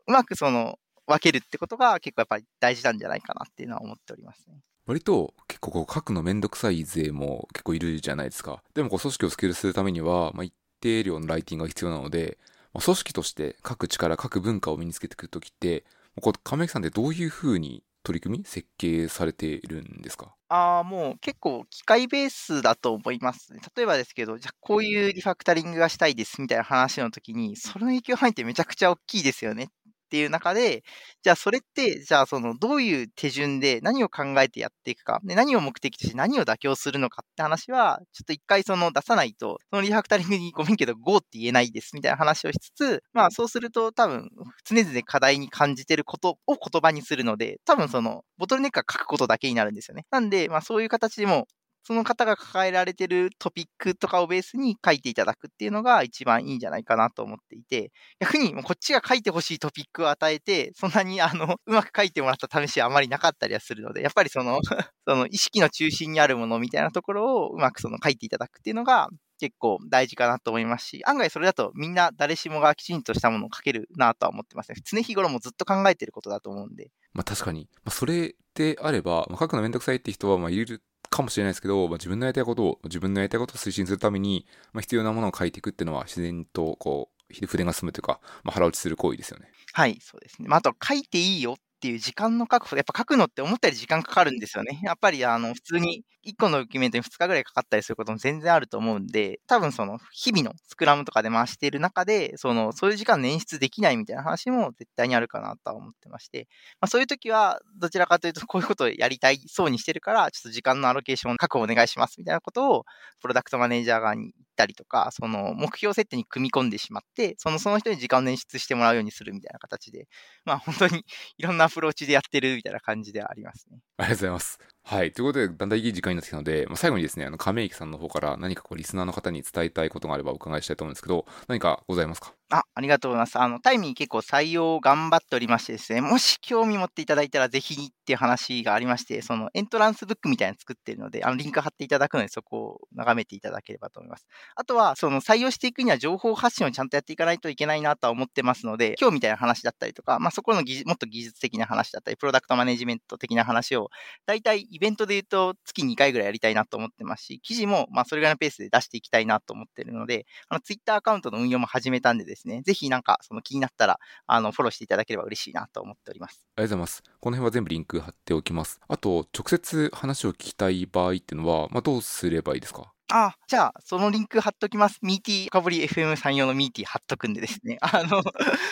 うまくその分けるってことが結構やっぱり大事なんじゃないかなっていうのは思っておりますね。割と結構こう書くのめんどくさい勢も結構いるじゃないですか。でもこう組織をスケールするためには、まあ、一定量のライティングが必要なので、まあ、組織として書く力、書く文化を身につけていくときって、こう亀木さんってどういうふうに取り組み設計されているんですか？ああ、もう結構機械ベースだと思いますね。例えばですけど、じゃあこういうリファクタリングがしたいですみたいな話の時に、その影響範囲ってめちゃくちゃ大きいですよねっていう中で、じゃあそれって、じゃあそのどういう手順で何を考えてやっていくか、で何を目的として何を妥協するのかって話は、ちょっと一回その出さないと、そのリファクタリングにごめんけど GO って言えないですみたいな話をしつつ、まあそうすると多分常々課題に感じてることを言葉にするので、多分そのボトルネックが書くことだけになるんですよね。なんで、まあそういう形でもその方が抱えられてるトピックとかをベースに書いていただくっていうのが一番いいんじゃないかなと思っていて、逆にこっちが書いてほしいトピックを与えて、そんなにあの、うまく書いてもらった試しはあまりなかったりはするので、やっぱりその *laughs* その意識の中心にあるものみたいなところをうまくその書いていただくっていうのが結構大事かなと思いますし、案外それだとみんな誰しもがきちんとしたものを書けるなとは思ってますね。常日頃もずっと考えてることだと思うんで。まあ確かに。まあそれであれば、まあ、書くのめんどくさいって人はまあいるかもしれないですけど、まあ、自分のやりたいことを、自分のやりたいことを推進するために、まあ、必要なものを書いていくっていうのは自然とこう、筆が済むというか、まあ、腹落ちする行為ですよね。はい、そうですね。まあ、あと、書いていいよっていう時間の確保、やっぱ書くのって思ったより時間かかるんですよね。やっぱりあの普通に1個のドキュメントに2日ぐらいかかったりすることも全然あると思うんで、多分その日々のスクラムとかで回している中で、そのそういう時間捻出できないみたいな話も絶対にあるかなとは思ってまして、まあ、そういう時はどちらかというとこういうことをやりたいそうにしてるから、ちょっと時間のアロケーション確保お願いしますみたいなことをプロダクトマネージャー側にたりとか、その目標設定に組み込んでしまって、そのその人に時間を捻出してもらうようにするみたいな形で、まあ本当に *laughs* いろんなアプローチでやってるみたいな感じではありますね。ありがとうございます。はい。ということで、だんだんいい時間になってきたので、まあ、最後にですね、あの、亀池さんの方から何かこう、リスナーの方に伝えたいことがあればお伺いしたいと思うんですけど、何かございますか？あ、ありがとうございます。あの、タイミー結構採用頑張っておりましてですね、*laughs* もし興味持っていただいたらぜひっていう話がありまして、そのエントランスブックみたいなの作ってるので、あの、リンク貼っていただくので、そこを眺めていただければと思います。あとは、その採用していくには情報発信をちゃんとやっていかないといけないなとは思ってますので、今日みたいな話だったりとか、まあ、そこの技もっと技術的な話だったり、プロダクトマネジメント的な話を、大体イベントで言うと月2回ぐらいやりたいなと思ってますし、記事も、まあ、それぐらいのペースで出していきたいなと思ってるので、あの、ツイッターアカウントの運用も始めたんでですね、ぜひなんか、その気になったら、あの、フォローしていただければ嬉しいなと思っております。ありがとうございます。この辺は全部リンク貼っておきます。あと、直接話を聞きたい場合っていうのは、まあ、どうすればいいですか？あ、じゃあ、そのリンク貼っときます。ミーティー、深掘り FM 産業のミーティー貼っとくんでですね、*laughs* あの、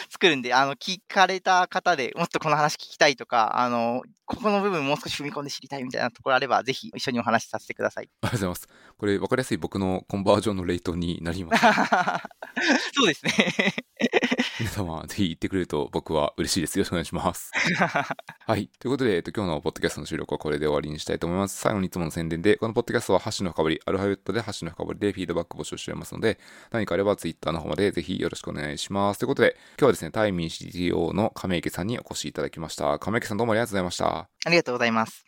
作るんで、あの、聞かれた方でもっとこの話聞きたいとか、あの、ここの部分もう少し踏み込んで知りたいみたいなところあれば、ぜひ一緒にお話しさせてください。ありがとうございます。これ、わかりやすい僕のコンバージョンのレートになります。*laughs* そうですね。*laughs* 皆様、ぜひ言ってくれると僕は嬉しいです。よろしくお願いします。はい。ということで、えっと、今日のポッドキャストの収録はこれで終わりにしたいと思います。最後にいつもの宣伝で、このポッドキャストはハッシュの深掘り、アルファベットでハッシュの深掘りでフィードバック募集しておりますので、何かあれば Twitter の方までぜひよろしくお願いします。ということで、今日はですね、タイミン CTO の亀池さんにお越しいただきました。亀池さんどうもありがとうございました。ありがとうございます。